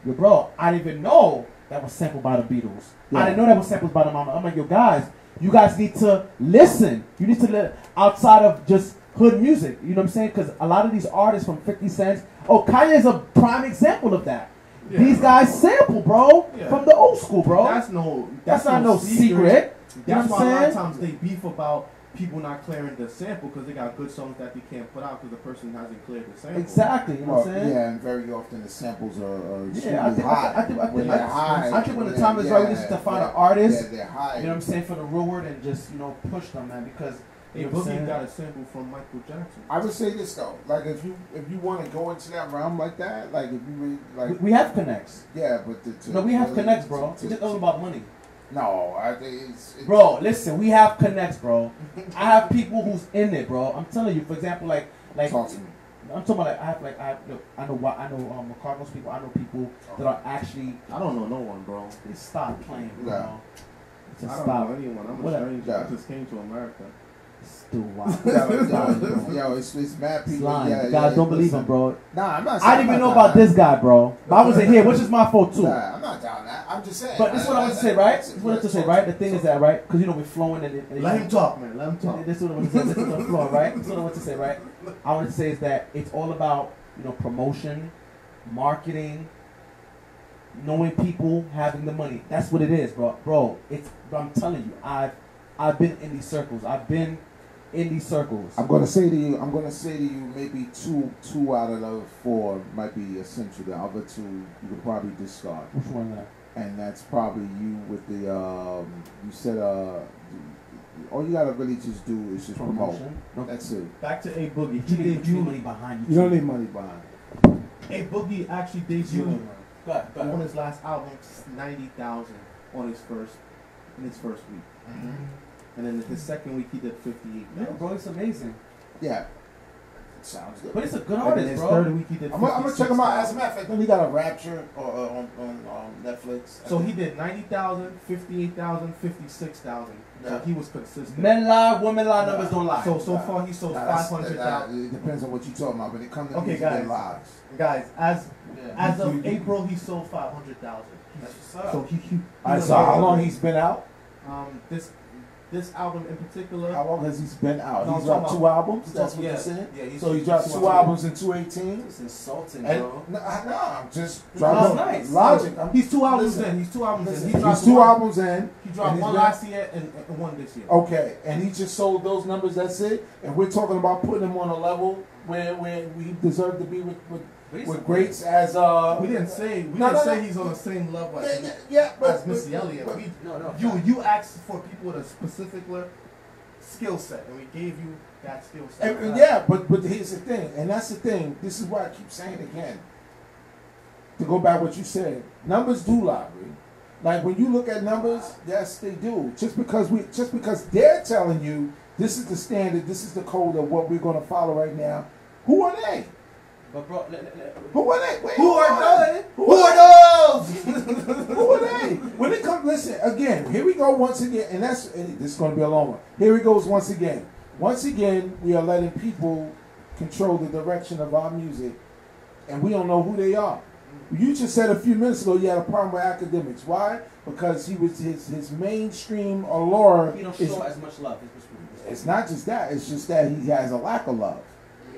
yo, bro. I didn't even know that was sampled by the Beatles. Yeah. I didn't know that was sampled by the Mama. I'm like, yo, guys, you guys need to listen. You need to li- outside of just hood music. You know what I'm saying? Because a lot of these artists from 50 Cent, oh, Kanye is a prime example of that. Yeah. These guys sample, bro, Yeah. from the old school, bro. That's no. That's, not no secret. You know That's what why I'm a lot of times they beef about people not clearing the sample because they got good songs that they can't put out because the person hasn't cleared the sample. Exactly. You know Well, what I'm saying? yeah, and very often the samples are, are Yeah, I think, high. I think, I think, when I think, high, I think when the time is right, we need to find an artist. Yeah, they're high. You know what I'm saying for the real word and just you know push them, man. Because Hey, you know what I'm Boogie got a sample from Michael Jackson. I would say this though, like if you if you want to go into that realm like that, like if you really we, like we have connects. yeah, but to, to No, we have really- connects, bro. to- It's just all about money. No, I think it's, it's Bro, listen, we have connects, bro. I have people who's in it, bro. I'm telling you, for example, like like Talk to me. I'm talking about like I have like I have, look, I know what I know um Cardinals people. I know people that are actually I don't know no one, bro. they stop playing, bro. Yeah. Just I don't stop. know anyone. I'm a a- stranger. Yeah. I just came to America. Still wild. yo, yo, yo, it's, it's mad people. Lying. Yeah, You yeah, guys don't believe listen. him, bro. Nah, I'm not. I didn't even know about this guy, bro. But I wasn't here, which is my fault too. Nah, I'm not down that. I'm just saying. But this is what I want to say, right? This is what I want to say, right? The thing is that, right? Because you know we're flowing and, and Let him talk, man. Let him talk. This is what I want to say. This is what I'm right? This is what I want to say, right? I want to say is that it's all about you know promotion, marketing, knowing people, having the money. That's what it is, bro. Bro, it's. I'm telling you, I've I've been in these circles. I've been in these circles. I'm gonna say to you, I'm gonna say to you, maybe two, two out of the four might be essential. The other two you could probably discard, Which one? That? and that's probably you with the. Um, you said, uh, all you gotta really just do is just promote. Promotion. No, That's it. Back to A Boogie. you He need you need debuted. money behind You you. don't too. need money behind. A Boogie actually You debuted need- Go ahead, on his last album ninety thousand on his first in his first week, and then his second week he did fifty eight Yeah, bro, it's amazing. Yeah, sounds good. But it's a good artist, his bro. third week he did. I'm, gonna- I'm gonna check him out. As a 56,000. matter of fact, then he got a Rapture or, uh, on on um, Netflix. So he did 90,000, 58,000, 56,000. So Yeah. he was consistent. Men lie, women lie, numbers don't lie. So so far he sold Nah, 500,000. nah, It depends on what you're talking about, but it comes to Okay, music guys. and lives. Guys, as Yeah. as of You- you- April he sold 500,000. That's what's up. So he, he, he All right, so how long he's been out? Um, this this album in particular. How long has he been out? No, He's dropped two albums. That's what yeah, you're saying. yeah, he's- so he dropped two two albums. albums in 2018. It's insulting, And bro. no, I- no, I'm just dropping nice. logic. I'm, He's two albums Listen, in. He's two albums listen, in. He dropped he's two one- albums in. He dropped one been- last year and, and one this year. Okay, and he just sold those numbers. That's it. And we're talking about putting him on a level where where we deserve to be with with, But he's with greats as uh. We didn't say we No, didn't no, say no. he's on the same level as, yeah, yeah, but, as Missy Elliott. but- We- No, no. you you asked for people with a specific skill set, and we gave you that skill set. And, yeah, but but here's the thing, and that's the thing. This is why I keep saying again. To go back what you said, numbers do lie. Like when you look at numbers, yes, they do. Just because we, just because they're telling you this is the standard, this is the code of what we're going to follow right now. Who are they? But bro, le- le- le- Who are they? Wait, Who are they? Who Who are are those? Who are they? When it comes, listen again. Here we go once again, and that's and this is going to be a long one. Here it goes once again. Once again, we are letting people control the direction of our music, and we don't know who they are. You just said a few minutes ago you had a problem with Akademiks. Why? Because he was his his mainstream allure. he don't is- show as much love. It's not just that. It's just that he has a lack of love.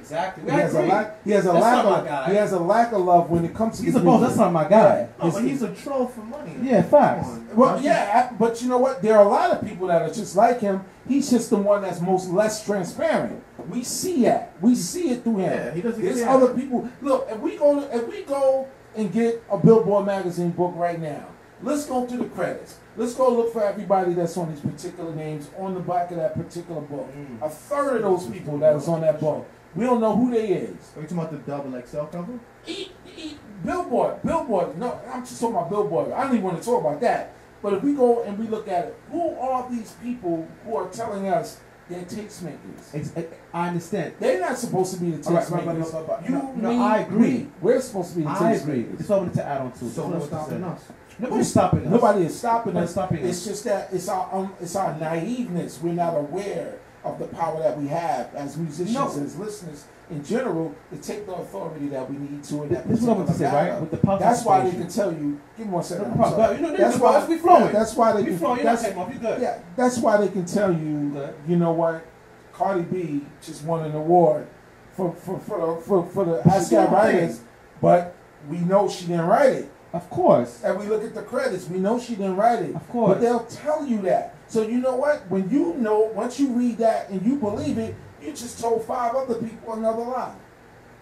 Exactly. He I has a agree. lack. He has a That's lack not my of. guy. He has a lack of love when it comes to. He's his a boss. That's not my guy. Yeah. No, but he's a troll for money. Yeah, facts. Come on. Well, yeah, I- but you know what? There are a lot of people that are just like him. He's just the one that's most less transparent. We see that. We see it through him. Yeah, he doesn't There's care. other people. Look, if we go, if we go and get a Billboard magazine book right now, let's go through the credits. Let's go look for everybody that's on these particular names on the back of that particular book. Mm. A third of those people that is on that book, we don't know who they is. Are you talking about the double XL cover? Eat, eat, Billboard, Billboard. No, I'm just talking about Billboard. I don't even want to talk about that. But if we go and we look at it, who are these people who are telling us they're tastemakers? Ex- ex- I understand. They're not supposed to be the All right, but- but- tastemakers. but- but- You, no, no, I agree. we, we're supposed to be the I agree. tastemakers. That's what I wanted to add on to. So That's what's what I stopping said. us? Nobody's stopping us. Nobody is stopping Nobody's us. stopping It's us. just that it's our um, it's our naiveness. We're not aware of the power that we have as musicians, No. as listeners in general, to take the authority that we need to in that This is what I want to say, right? With the power That's why they can tell you. Give me one second. No I'm problem. sorry. You know, that's why we flowing. That's why they We can. flowing. You're not that's, taking off. You good. yeah, that's why they can tell you. You know what? Cardi B just won an award for for for the, for, for the ASCAP writers, but we know she didn't write it. Of course. And we look at the credits, we know she didn't write it. Of course. But they'll tell you that. So you know what? When you know, once you read that and you believe it, you just told five other people another lie.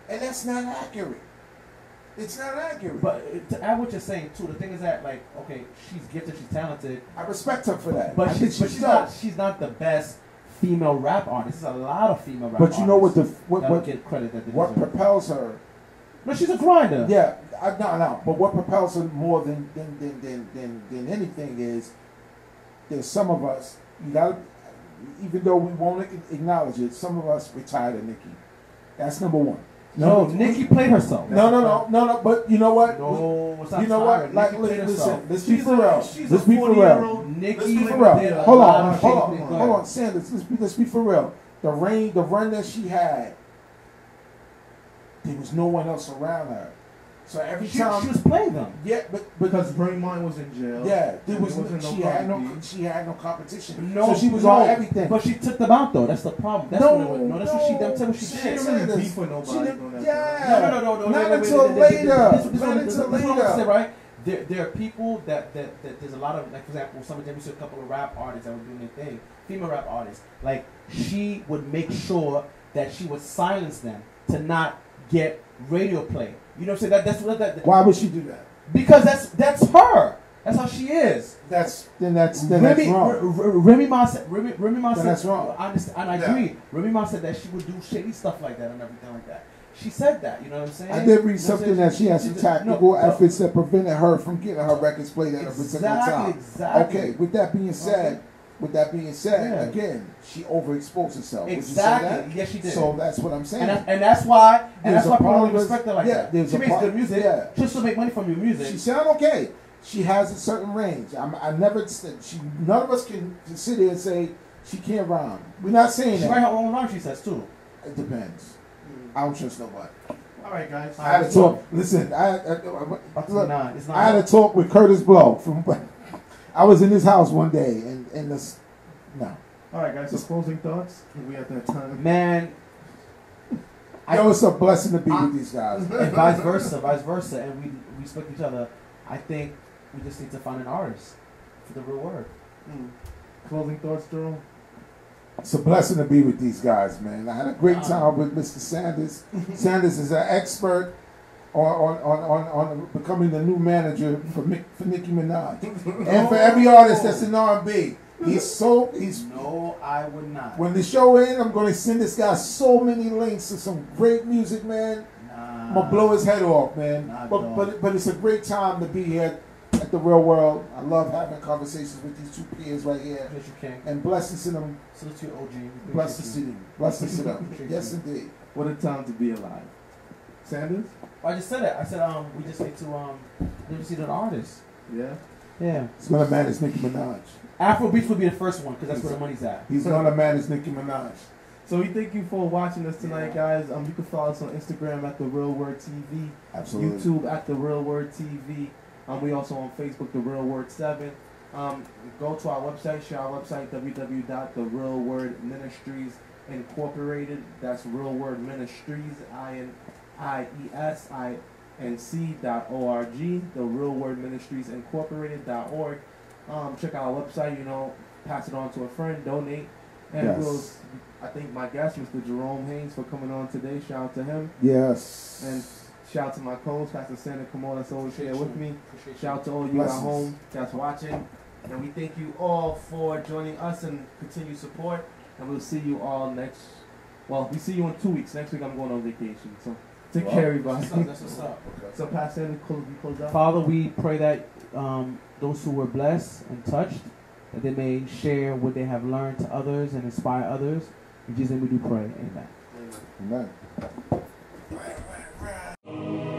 And that's not accurate. It's not accurate. But uh, to add what you're saying too, the thing is that like, okay, she's gifted, she's talented, I respect her for that. But she's, but she's not she's not the best female rap artist. There's a lot of female rap But you know what the what what, get credit that what deserve. propels her? No, she's a grinder. Yeah, I, no, no. But what propels her more than than than than than, than anything is there's some of us. To even though we won't acknowledge it, some of us retired at Nikki. That's number one. No, Nikki played herself. No, no, no, no, no. But you know what? No, not you know what? Like, Nikki played listen, let's be for real. Let's be for real. Nikki Let's be for real. Hold on, hold on, hold on, Sanders. Let's be, let's be for real. The reign, the run that she had, there was no one else around her. So every She, time, she was playing them. yeah, but but because Brainmine was in jail. yeah, there was wasn't she had no she had no competition. No, so she was no, on everything. But she took them out though. That's the problem. That's no, what was. No, that's what she. That's what she she did. didn't really this. beef with nobody She didn't- Yeah, No, no, no, no, no. Not wait, until wait, wait, later. This, this, this, Not this, this, until this is what I'm gonna say, later. right? There, there are people that, that, that there's a lot of like for example, some of them a couple of rap artists that were doing their thing, female rap artists. Like she would make sure that she would silence them to not get radio play. You know what I'm saying? That, that's what that, Why would she do that? because that's that's her. That's how she is. That's then that's then Remy, that's wrong. R- R- Remy Ma said, Remy, Remy Ma said, that's wrong. I understand, and I Yeah. agree. Remy Ma said that she would do shady stuff like that and everything like that. She said that, you know what I'm saying? I did read You know something that she had some tactical no, no. efforts that prevented her from getting her records played at a particular time. exactly. Okay, with that being said, Okay. With that being said, Yeah. again, she overexposed herself. Would you say Exactly. Yes, she did. So that's what I'm saying. and, that, and that's why, and There's that's a why people part don't respect her like yeah, that. there's She makes part- good music. yeah. She still make money from your music. She sound okay. She has a certain range. I'm, I never. She none of us can, can sit here and say she can't rhyme. We're not saying she that. write her own rhyme. She says too. It depends. Hmm. I don't trust nobody. All right, guys. I had a talk. Listen, I, I, I, look, Nah, it's not. I had a talk with Kurtis Blow from. I was in his house one day, and and this, No. All right, guys. So closing thoughts. We at that time. Man, I know it's a blessing to be I- with these guys. and vice versa, vice versa, and we we respect each other. I think we just need to find an artist for the real word. Mm. Closing thoughts, Jerome. It's a blessing to be with these guys, man. I had a great time with Mr. Sanders. Sanders is an expert on, on, on, on, becoming the new manager for, Mick, for Nicki Minaj. And for every artist that's in R&B. He's so, he's, No, I would not. when the show ends, I'm going to send this guy so many links to some great music, man. Nah. I'm gonna blow his head off, man. Nah, But but but it's a great time to be here at the real word. I love having conversations with these two peers right here. Yes, you can. And blessings to them. Salute to you, OG. Blessings to them. Blessings to them. Yes, indeed. What a time to be alive. Sanders. I just said it. I said um we just need to um we just need an artist. Yeah. Yeah. He's gonna manage Nicki Minaj. Afro Beats would be the first one because that's where the money's at. He's gonna manage Nicki Minaj. So we thank you for watching us tonight, guys. Um, you can follow us on Instagram at the Real Word TV, Absolutely. YouTube at the Real Word TV. Um, we also on Facebook, the Real Word Seven. Um, go to our website, share our website www.therealwordministries incorporated. That's Real Word Ministries, I N I E S I N C dot O R G. The Real Word Ministries Incorporated dot org. Um, check out our website. You know, pass it on to a friend, donate, and Yes. we'll. I think my guest, Mr. Jerome Haynes, for coming on today. Shout out to him. Yes. And shout out to my co-host, Pastor Sander Cameau that's always here with me. Appreciate. Shout out to all you Blessings. at home that's watching. And we thank you all for joining us and continued support. And we'll see you all next. Well, we see you in two weeks. Next week I'm going on vacation. So to well, carry by. That's what's up. So, Pastor, we close out. Father, we pray that um, those who were blessed and touched, that they may share what they have learned to others and inspire others. In Jesus' name we do pray. Amen. Amen. Amen.